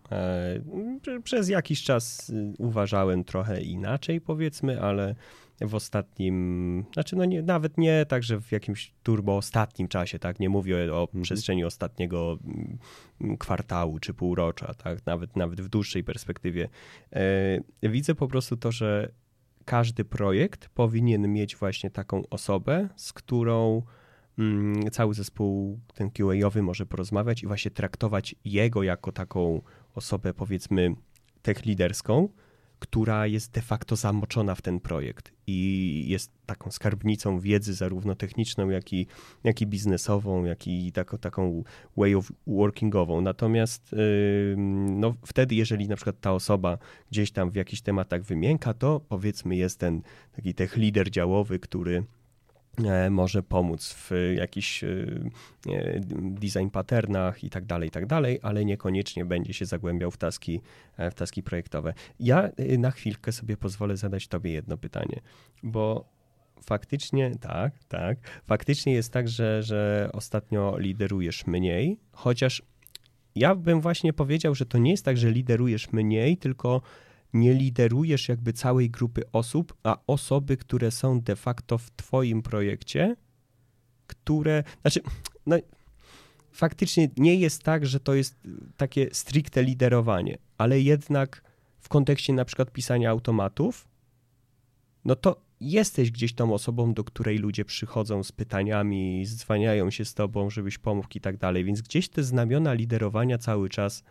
Przez jakiś czas y, uważałem trochę inaczej, powiedzmy, ale w ostatnim, znaczy no nie, nawet nie tak, że w jakimś turbo ostatnim czasie, tak, nie mówię o mhm. przestrzeni ostatniego mm, kwartału czy półrocza, tak, nawet, nawet w dłuższej perspektywie. E, widzę po prostu to, że każdy projekt powinien mieć właśnie taką osobę, z którą mm, cały zespół ten QA-owy może porozmawiać i właśnie traktować jego jako taką osobę, powiedzmy, tech liderską, która jest de facto zamoczona w ten projekt i jest taką skarbnicą wiedzy zarówno techniczną, jak i, jak i biznesową, jak i taką, taką way of workingową. Natomiast no, wtedy, jeżeli na przykład ta osoba gdzieś tam w jakichś tematach wymięka, to powiedzmy jest ten taki tech lider działowy, który może pomóc w jakichś e, design patternach i tak dalej, i tak dalej, ale niekoniecznie będzie się zagłębiał w taski, e, w taski projektowe. Ja na chwilkę sobie pozwolę zadać tobie jedno pytanie, bo faktycznie tak, tak, faktycznie jest tak, że, że ostatnio liderujesz mniej, chociaż ja bym właśnie powiedział, że to nie jest tak, że liderujesz mniej, tylko nie liderujesz jakby całej grupy osób, a osoby, które są de facto w Twoim projekcie, które, znaczy, no, faktycznie nie jest tak, że to jest takie stricte liderowanie, ale jednak w kontekście na przykład pisania automatów, no to jesteś gdzieś tą osobą, do której ludzie przychodzą z pytaniami, zwaniają się z tobą, żebyś pomógł i tak dalej, więc gdzieś te znamiona liderowania cały czas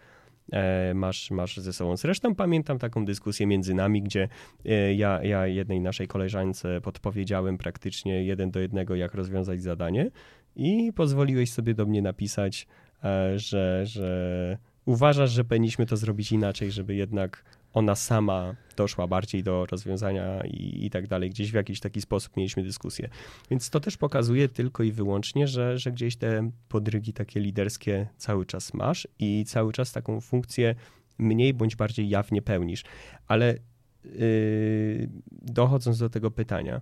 masz, masz ze sobą. Zresztą pamiętam taką dyskusję między nami, gdzie e, ja, ja jednej naszej koleżance podpowiedziałem praktycznie jeden do jednego, jak rozwiązać zadanie i pozwoliłeś sobie do mnie napisać, e, że, że uważasz, że powinniśmy to zrobić inaczej, żeby jednak ona sama doszła bardziej do rozwiązania i, i tak dalej. Gdzieś w jakiś taki sposób mieliśmy dyskusję. Więc to też pokazuje tylko i wyłącznie, że, że gdzieś te podrygi takie liderskie cały czas masz i cały czas taką funkcję mniej bądź bardziej jawnie pełnisz. Ale yy, dochodząc do tego pytania,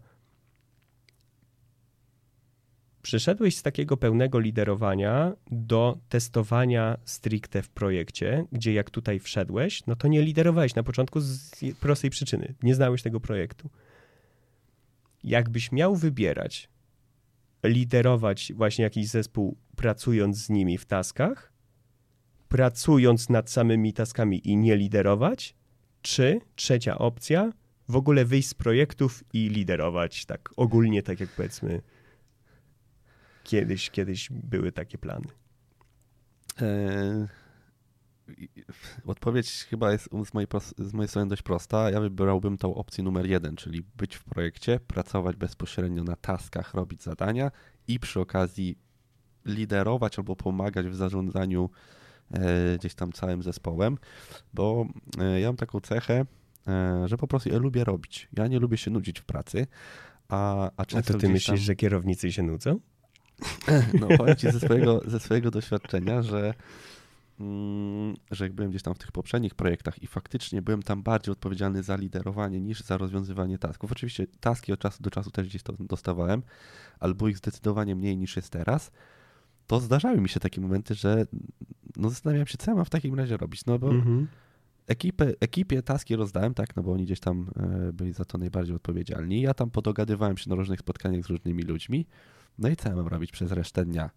Przyszedłeś z takiego pełnego liderowania do testowania stricte w projekcie, gdzie jak tutaj wszedłeś, no to nie liderowałeś na początku z prostej przyczyny. Nie znałeś tego projektu. Jakbyś miał wybierać, liderować właśnie jakiś zespół, pracując z nimi w taskach, pracując nad samymi taskami i nie liderować, czy trzecia opcja, w ogóle wyjść z projektów i liderować tak ogólnie, tak jak powiedzmy Kiedyś, kiedyś były takie plany. E, odpowiedź chyba jest z mojej, z mojej strony dość prosta. Ja wybrałbym tą opcję numer jeden, czyli być w projekcie, pracować bezpośrednio na taskach, robić zadania i przy okazji liderować albo pomagać w zarządzaniu e, gdzieś tam całym zespołem, bo e, ja mam taką cechę, że po prostu ja lubię robić. Ja nie lubię się nudzić w pracy, a, a często A to ty myślisz, tam... że kierownicy się nudzą? No powiem ci ze swojego, ze swojego doświadczenia, że, mm, że jak byłem gdzieś tam w tych poprzednich projektach i faktycznie byłem tam bardziej odpowiedzialny za liderowanie niż za rozwiązywanie tasków. Oczywiście taski od czasu do czasu też gdzieś to dostawałem, ale było ich zdecydowanie mniej niż jest teraz. To zdarzały mi się takie momenty, że no zastanawiałem się, co ja mam w takim razie robić, no bo mhm. ekipę, ekipie taski rozdałem, tak, no bo oni gdzieś tam e, byli za to najbardziej odpowiedzialni. Ja tam podogadywałem się na różnych spotkaniach z różnymi ludźmi, no i co ja mam robić przez resztę dnia?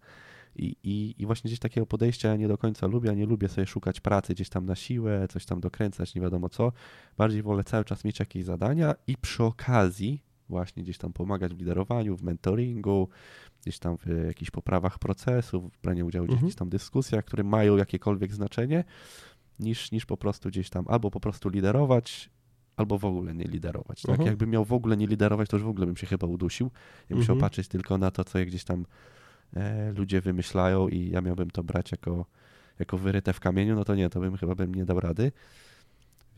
I, i, I właśnie gdzieś takiego podejścia ja nie do końca lubię, ja nie lubię sobie szukać pracy gdzieś tam na siłę, coś tam dokręcać, nie wiadomo co. Bardziej wolę cały czas mieć jakieś zadania i przy okazji właśnie gdzieś tam pomagać w liderowaniu, w mentoringu, gdzieś tam w jakichś poprawach procesów, w braniu udziału mhm. jakichś tam dyskusjach, które mają jakiekolwiek znaczenie, niż, niż po prostu gdzieś tam albo po prostu liderować, albo w ogóle nie liderować. Tak? Mhm. Jakbym miał w ogóle nie liderować, to już w ogóle bym się chyba udusił. Ja musiał mhm. patrzeć tylko na to, co gdzieś tam e, ludzie wymyślają i ja miałbym to brać jako, jako wyryte w kamieniu, no to nie, to bym chyba bym nie dał rady.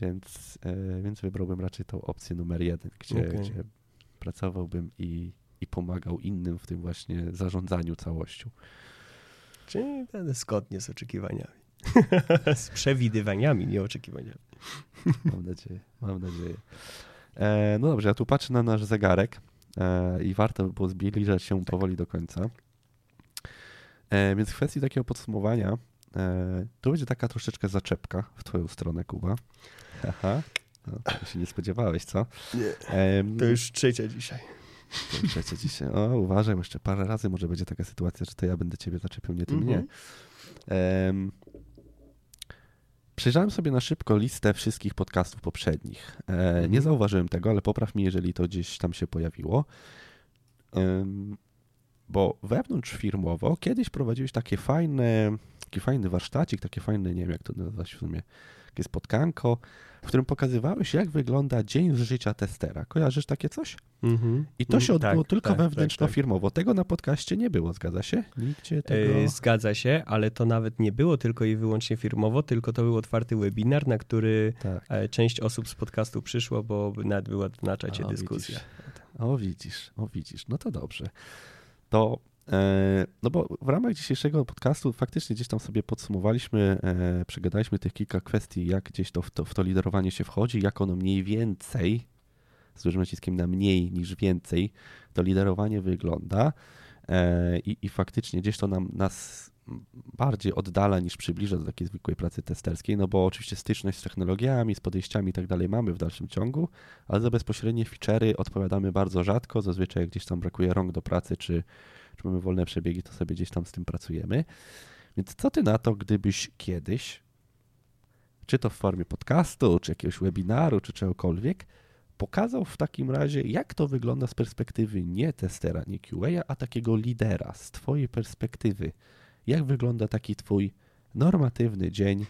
Więc, e, więc wybrałbym raczej tą opcję numer jeden, gdzie, okay. gdzie pracowałbym i, i pomagał innym w tym właśnie zarządzaniu całością. Czyli zgodnie z oczekiwaniami. z przewidywaniami, nie oczekiwaniami. Mam nadzieję, mam nadzieję. E, no dobrze, ja tu patrzę na nasz zegarek e, i warto by było zbliżać się tak. powoli do końca. E, więc w kwestii takiego podsumowania, e, to będzie taka troszeczkę zaczepka w twoją stronę, Kuba. Aha, no, się nie spodziewałeś, co? Nie, to już trzecia dzisiaj. To już trzecia dzisiaj. O, uważaj, jeszcze parę razy może będzie taka sytuacja, że to ja będę ciebie zaczepił, nie ty mm -hmm. mnie. Przejrzałem sobie na szybko listę wszystkich podcastów poprzednich. E, nie Mhm. zauważyłem tego, ale popraw mi, jeżeli to gdzieś tam się pojawiło. Bo wewnątrz firmowo kiedyś prowadziłeś takie fajne, taki fajny warsztacik, takie fajne, nie wiem jak to nazwać w sumie, takie spotkanko, w którym pokazywałeś, jak wygląda dzień z życia testera. Kojarzysz takie coś? Mhm. I to się odbyło tak, tylko tak, wewnętrzno-firmowo. Tego na podcaście nie było, zgadza się? Nigdzie tego... E, Zgadza się, ale to nawet nie było tylko i wyłącznie firmowo, tylko to był otwarty webinar, na który Tak. e, część osób z podcastu przyszło, bo nawet była na czacie dyskusja. widzisz. O widzisz, o widzisz, no to dobrze. To, e, no bo w ramach dzisiejszego podcastu faktycznie gdzieś tam sobie podsumowaliśmy, e, przegadaliśmy tych kilka kwestii, jak gdzieś to w, to w to liderowanie się wchodzi, jak ono mniej więcej, z dużym naciskiem na mniej niż więcej, to liderowanie wygląda e, i, i faktycznie gdzieś to nam, nas bardziej oddala niż przybliża do takiej zwykłej pracy testerskiej, no bo oczywiście styczność z technologiami, z podejściami i tak dalej mamy w dalszym ciągu, ale za bezpośrednie feature'y odpowiadamy bardzo rzadko. Zazwyczaj gdzieś tam brakuje rąk do pracy, czy, czy mamy wolne przebiegi, to sobie gdzieś tam z tym pracujemy. Więc co ty na to, gdybyś kiedyś, czy to w formie podcastu, czy jakiegoś webinaru, czy czegokolwiek, pokazał w takim razie, jak to wygląda z perspektywy nie testera, nie QA, a takiego lidera, z twojej perspektywy. Jak wygląda taki twój normatywny dzień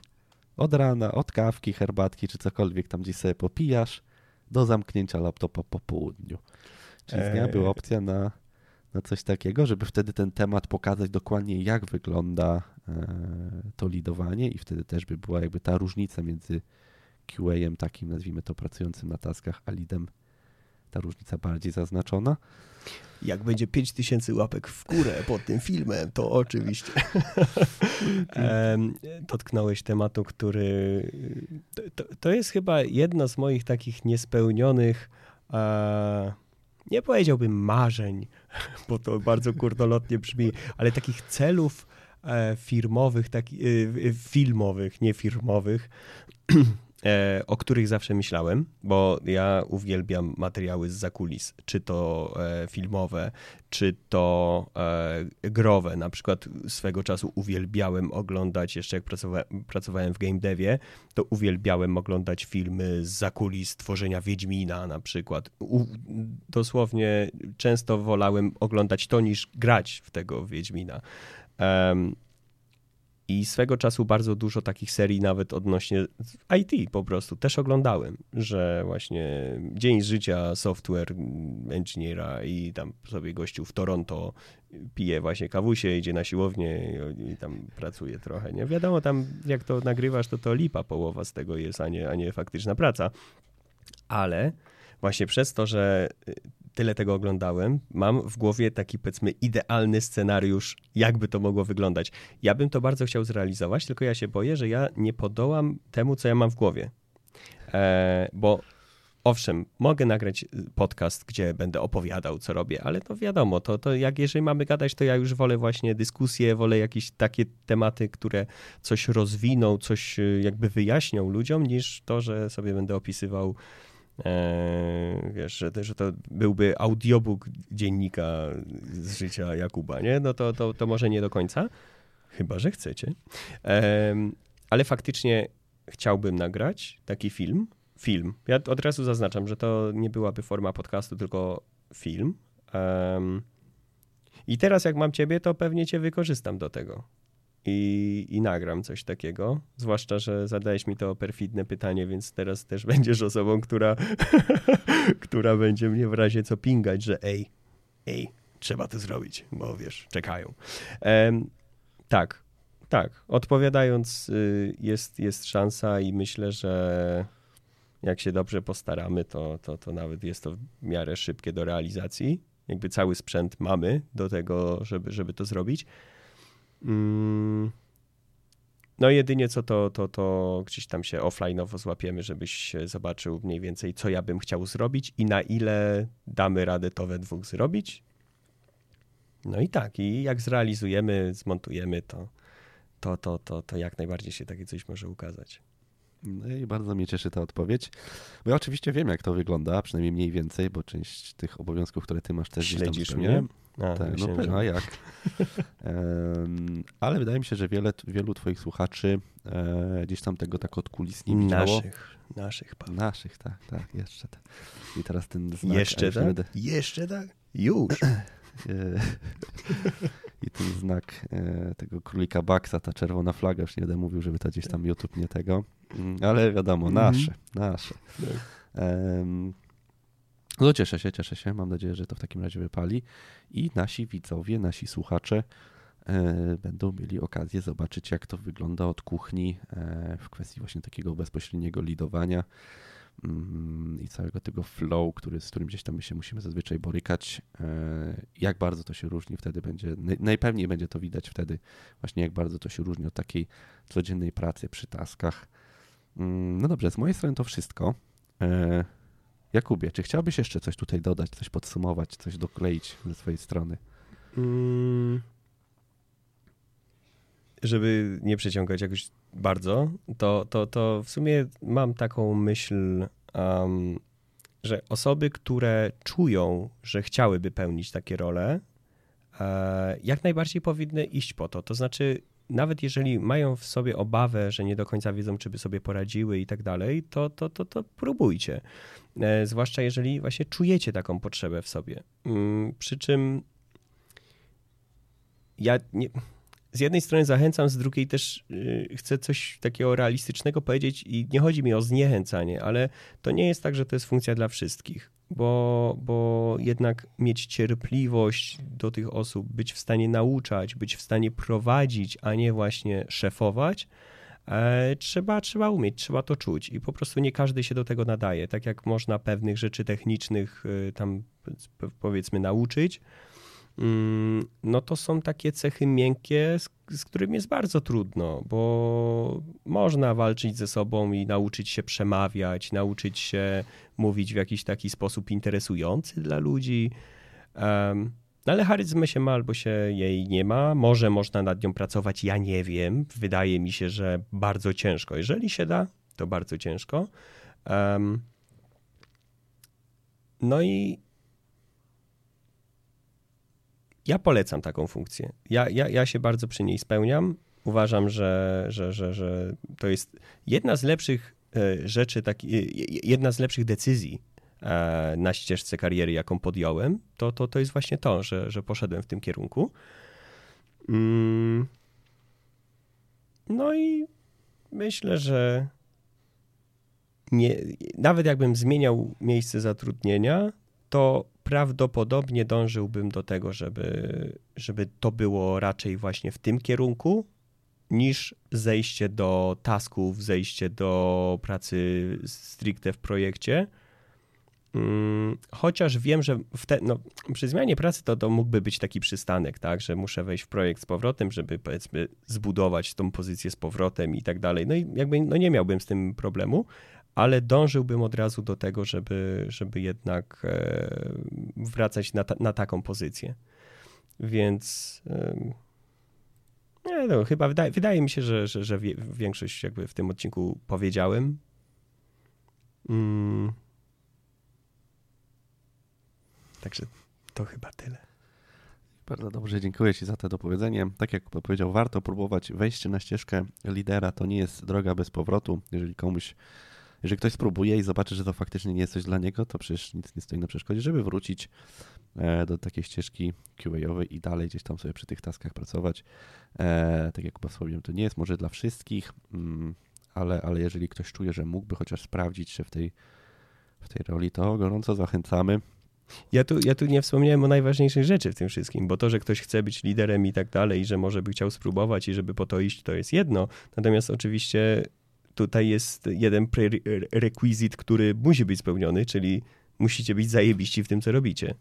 od rana, od kawki, herbatki, czy cokolwiek tam gdzieś sobie popijasz, do zamknięcia laptopa po południu. Czy z dnia Eee. była opcja na, na coś takiego, żeby wtedy ten temat pokazać dokładnie, jak wygląda e, to lidowanie i wtedy też by była jakby ta różnica między QA-em takim, nazwijmy to, pracującym na taskach, a lidem, ta różnica bardziej zaznaczona. Jak będzie 5000 łapek w górę pod tym filmem, to oczywiście. Dotknąłeś tematu, który. To, to, to jest chyba jedno z moich takich niespełnionych. E, nie powiedziałbym marzeń, bo to bardzo kurdolotnie brzmi, ale takich celów e, firmowych, taki, e, e, filmowych, nie firmowych, o których zawsze myślałem, bo ja uwielbiam materiały z zakulis, czy to e, filmowe, czy to e, growe. Na przykład swego czasu uwielbiałem oglądać, jeszcze jak pracowa pracowałem w game devie, to uwielbiałem oglądać filmy z zakulis tworzenia Wiedźmina na przykład. Dosłownie często wolałem oglądać to niż grać w tego Wiedźmina. Em, i swego czasu bardzo dużo takich serii, nawet odnośnie IT po prostu, też oglądałem, że właśnie dzień z życia software engineera i tam sobie gościu w Toronto pije właśnie kawusie, idzie na siłownię i, tam pracuje trochę, nie? Wiadomo, tam jak to nagrywasz, to to lipa połowa z tego jest, a nie, a nie faktyczna praca. Ale właśnie przez to, że tyle tego oglądałem, mam w głowie taki powiedzmy idealny scenariusz, jakby to mogło wyglądać. Ja bym to bardzo chciał zrealizować, tylko ja się boję, że ja nie podołam temu, co ja mam w głowie. E, bo owszem, mogę nagrać podcast, gdzie będę opowiadał, co robię, ale to wiadomo, to, to jak jeżeli mamy gadać, to ja już wolę właśnie dyskusje, wolę jakieś takie tematy, które coś rozwiną, coś y, jakby wyjaśnią ludziom, niż to, że sobie będę opisywał wiesz, że, że to byłby audiobook dziennika z życia Jakuba, nie? No to, to, to może nie do końca, chyba, że chcecie. Ale faktycznie chciałbym nagrać taki film, film. Ja od razu zaznaczam, że to nie byłaby forma podcastu, tylko film. I teraz jak mam ciebie, to pewnie cię wykorzystam do tego. I, I nagram coś takiego. Zwłaszcza, że zadałeś mi to perfidne pytanie, więc teraz też będziesz osobą, która, która będzie mnie w razie co pingać, że ej, ej, trzeba to zrobić, bo wiesz, czekają. Em, tak, tak. Odpowiadając, y, jest, jest szansa i myślę, że jak się dobrze postaramy, to, to, to nawet jest to w miarę szybkie do realizacji. Jakby cały sprzęt mamy do tego, żeby, żeby to zrobić. Mm. No jedynie co to, to, to gdzieś tam się offline'owo złapiemy, żebyś zobaczył mniej więcej, co ja bym chciał zrobić i na ile damy radę to we dwóch zrobić. No i tak, i jak zrealizujemy, zmontujemy to, to, to, to, to jak najbardziej się takie coś może ukazać. No i bardzo mnie cieszy ta odpowiedź. Bo ja oczywiście wiem, jak to wygląda, przynajmniej mniej więcej, bo część tych obowiązków, które ty masz też gdzieś tam Śledzisz mnie? A, tak, no, że... a jak? ale wydaje mi się, że wiele, wielu twoich słuchaczy e, gdzieś tam tego tak od kulis nie widziało. Naszych, naszych, Paweł. Naszych, tak, tak, jeszcze tak. I teraz ten znak... Jeszcze tak? Będę... Jeszcze tak? Już. E, I ten znak e, tego królika Baxa, ta czerwona flaga, już nie będę mówił, żeby to gdzieś tam YouTube nie tego, mm, ale wiadomo, mhm. nasze, nasze. Um, no cieszę się, cieszę się. Mam nadzieję, że to w takim razie wypali. I nasi widzowie, nasi słuchacze e, będą mieli okazję zobaczyć, jak to wygląda od kuchni e, w kwestii właśnie takiego bezpośredniego lidowania mm, i całego tego flow, który, z którym gdzieś tam my się musimy zazwyczaj borykać. E, jak bardzo to się różni wtedy będzie, najpewniej będzie to widać wtedy właśnie jak bardzo to się różni od takiej codziennej pracy przy taskach. Mm, no dobrze, z mojej strony to wszystko. Jakubie, czy chciałbyś jeszcze coś tutaj dodać, coś podsumować, coś dokleić ze swojej strony? Mm, żeby nie przeciągać jakoś bardzo, to, to, to w sumie mam taką myśl, um, że osoby, które czują, że chciałyby pełnić takie role, e, jak najbardziej powinny iść po to. To znaczy, nawet jeżeli mają w sobie obawę, że nie do końca wiedzą, czy by sobie poradziły i tak dalej, to, to, to, to próbujcie. E, zwłaszcza jeżeli właśnie czujecie taką potrzebę w sobie. Mm, przy czym ja nie, z jednej strony zachęcam, z drugiej też y, chcę coś takiego realistycznego powiedzieć i nie chodzi mi o zniechęcanie, ale to nie jest tak, że to jest funkcja dla wszystkich, bo, bo jednak mieć cierpliwość do tych osób, być w stanie nauczać, być w stanie prowadzić, a nie właśnie szefować, E, trzeba, trzeba umieć, trzeba to czuć i po prostu nie każdy się do tego nadaje. Tak jak można pewnych rzeczy technicznych e, tam powiedzmy nauczyć, no to są takie cechy miękkie, z, z którymi jest bardzo trudno, bo można walczyć ze sobą i nauczyć się przemawiać, nauczyć się mówić w jakiś taki sposób interesujący dla ludzi. Um, no ale charyzmy się ma albo się jej nie ma. Może można nad nią pracować, ja nie wiem. Wydaje mi się, że bardzo ciężko. Jeżeli się da, to bardzo ciężko. Um, no i ja polecam taką funkcję. Ja, ja, ja się bardzo przy niej spełniam. Uważam, że, że, że, że to jest jedna z lepszych e, rzeczy, taki, e, jedna z lepszych decyzji, E, na ścieżce kariery, jaką podjąłem, to, to, to jest właśnie to, że, że poszedłem w tym kierunku. Mm. No i myślę, że nie, nawet jakbym zmieniał miejsce zatrudnienia, to prawdopodobnie dążyłbym do tego, żeby, żeby to było raczej właśnie w tym kierunku, niż zejście do tasków, zejście do pracy stricte w projekcie Mm, chociaż wiem, że te, no, przy zmianie pracy to, to mógłby być taki przystanek, tak, że muszę wejść w projekt z powrotem, żeby powiedzmy zbudować tą pozycję z powrotem i tak dalej. No i jakby no nie miałbym z tym problemu, ale dążyłbym od razu do tego, żeby, żeby jednak e, wracać na, ta, na taką pozycję. Więc nie, no, chyba wydaje, wydaje mi się, że, że, że większość jakby w tym odcinku powiedziałem. Mm. Także to chyba tyle. Bardzo dobrze, dziękuję Ci za to dopowiedzenie. Tak jak powiedział, warto próbować. Wejście na ścieżkę lidera to nie jest droga bez powrotu. Jeżeli komuś, jeżeli ktoś spróbuje i zobaczy, że to faktycznie nie jest coś dla niego, to przecież nic nie stoi na przeszkodzie, żeby wrócić e, do takiej ścieżki QA-owej i dalej gdzieś tam sobie przy tych taskach pracować. E, tak jak wspomniałem, to nie jest może dla wszystkich, mm, ale, ale jeżeli ktoś czuje, że mógłby chociaż sprawdzić się w tej, w tej roli, to gorąco zachęcamy. Ja tu, ja tu nie wspomniałem o najważniejszej rzeczy w tym wszystkim, bo to, że ktoś chce być liderem i tak dalej, że może by chciał spróbować i żeby po to iść, to jest jedno. Natomiast oczywiście tutaj jest jeden prerequisit, który musi być spełniony, czyli musicie być zajebiści w tym, co robicie.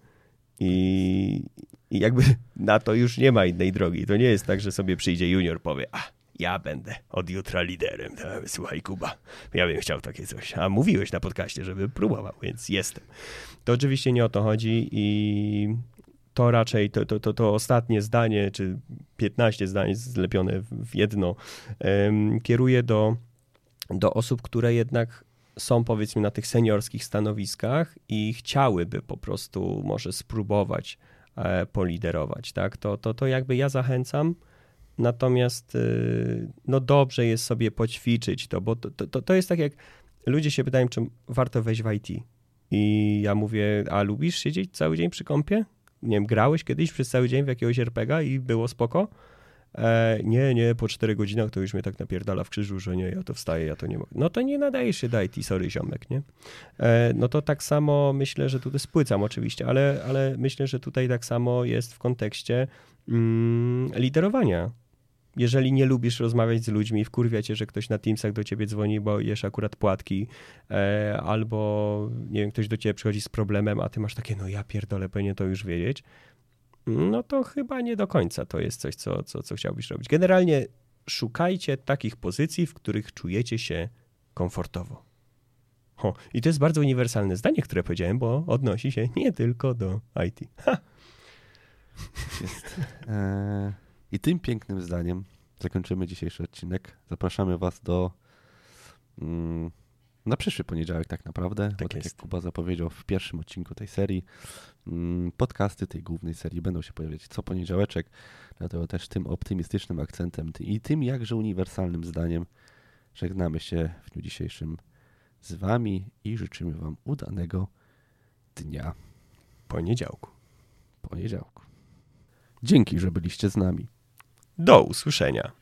I, I, jakby na to już nie ma innej drogi. To nie jest tak, że sobie przyjdzie junior, powie, a ja będę od jutra liderem. Słuchaj, Kuba, ja bym chciał takie coś. A mówiłeś na podcaście, żeby próbował, więc jestem. To oczywiście nie o to chodzi i to raczej to, to, to, to ostatnie zdanie, czy 15 zdań zlepione w jedno, um, kieruje do, do osób, które jednak są powiedzmy na tych seniorskich stanowiskach i chciałyby po prostu może spróbować e, poliderować, tak? To, to, to jakby ja zachęcam, natomiast y, no dobrze jest sobie poćwiczyć to, bo to, to, to jest tak jak ludzie się pytają, czy warto wejść w IT. I ja mówię, a lubisz siedzieć cały dzień przy kąpie? Nie wiem, grałeś kiedyś przez cały dzień w jakiegoś RPGa i było spoko? E, nie, nie, po 4 godzinach to już mnie tak napierdala w krzyżu, że nie, ja to wstaję, ja to nie mogę. No to nie nadajesz się do IT, sorry ziomek, nie? E, no to tak samo myślę, że tutaj spłycam oczywiście, ale, ale myślę, że tutaj tak samo jest w kontekście mm, liderowania. Jeżeli nie lubisz rozmawiać z ludźmi, wkurwia cię, że ktoś na Teamsach do ciebie dzwoni, bo jesz akurat płatki, e, albo nie wiem, ktoś do ciebie przychodzi z problemem, a ty masz takie, no ja pierdolę, powinien to już wiedzieć, no to chyba nie do końca to jest coś, co, co, co chciałbyś robić. Generalnie szukajcie takich pozycji, w których czujecie się komfortowo. O, I to jest bardzo uniwersalne zdanie, które powiedziałem, bo odnosi się nie tylko do IT. Ha! Jest. E, I tym pięknym zdaniem zakończymy dzisiejszy odcinek. Zapraszamy Was do. Mm, na przyszły poniedziałek, tak naprawdę. Tak, bo tak jak Kuba zapowiedział w pierwszym odcinku tej serii, mm, podcasty tej głównej serii będą się pojawiać co poniedziałeczek. Dlatego też tym optymistycznym akcentem i tym jakże uniwersalnym zdaniem żegnamy się w dniu dzisiejszym z Wami i życzymy Wam udanego dnia. Poniedziałku. Poniedziałku. Dzięki, że byliście z nami. Do usłyszenia.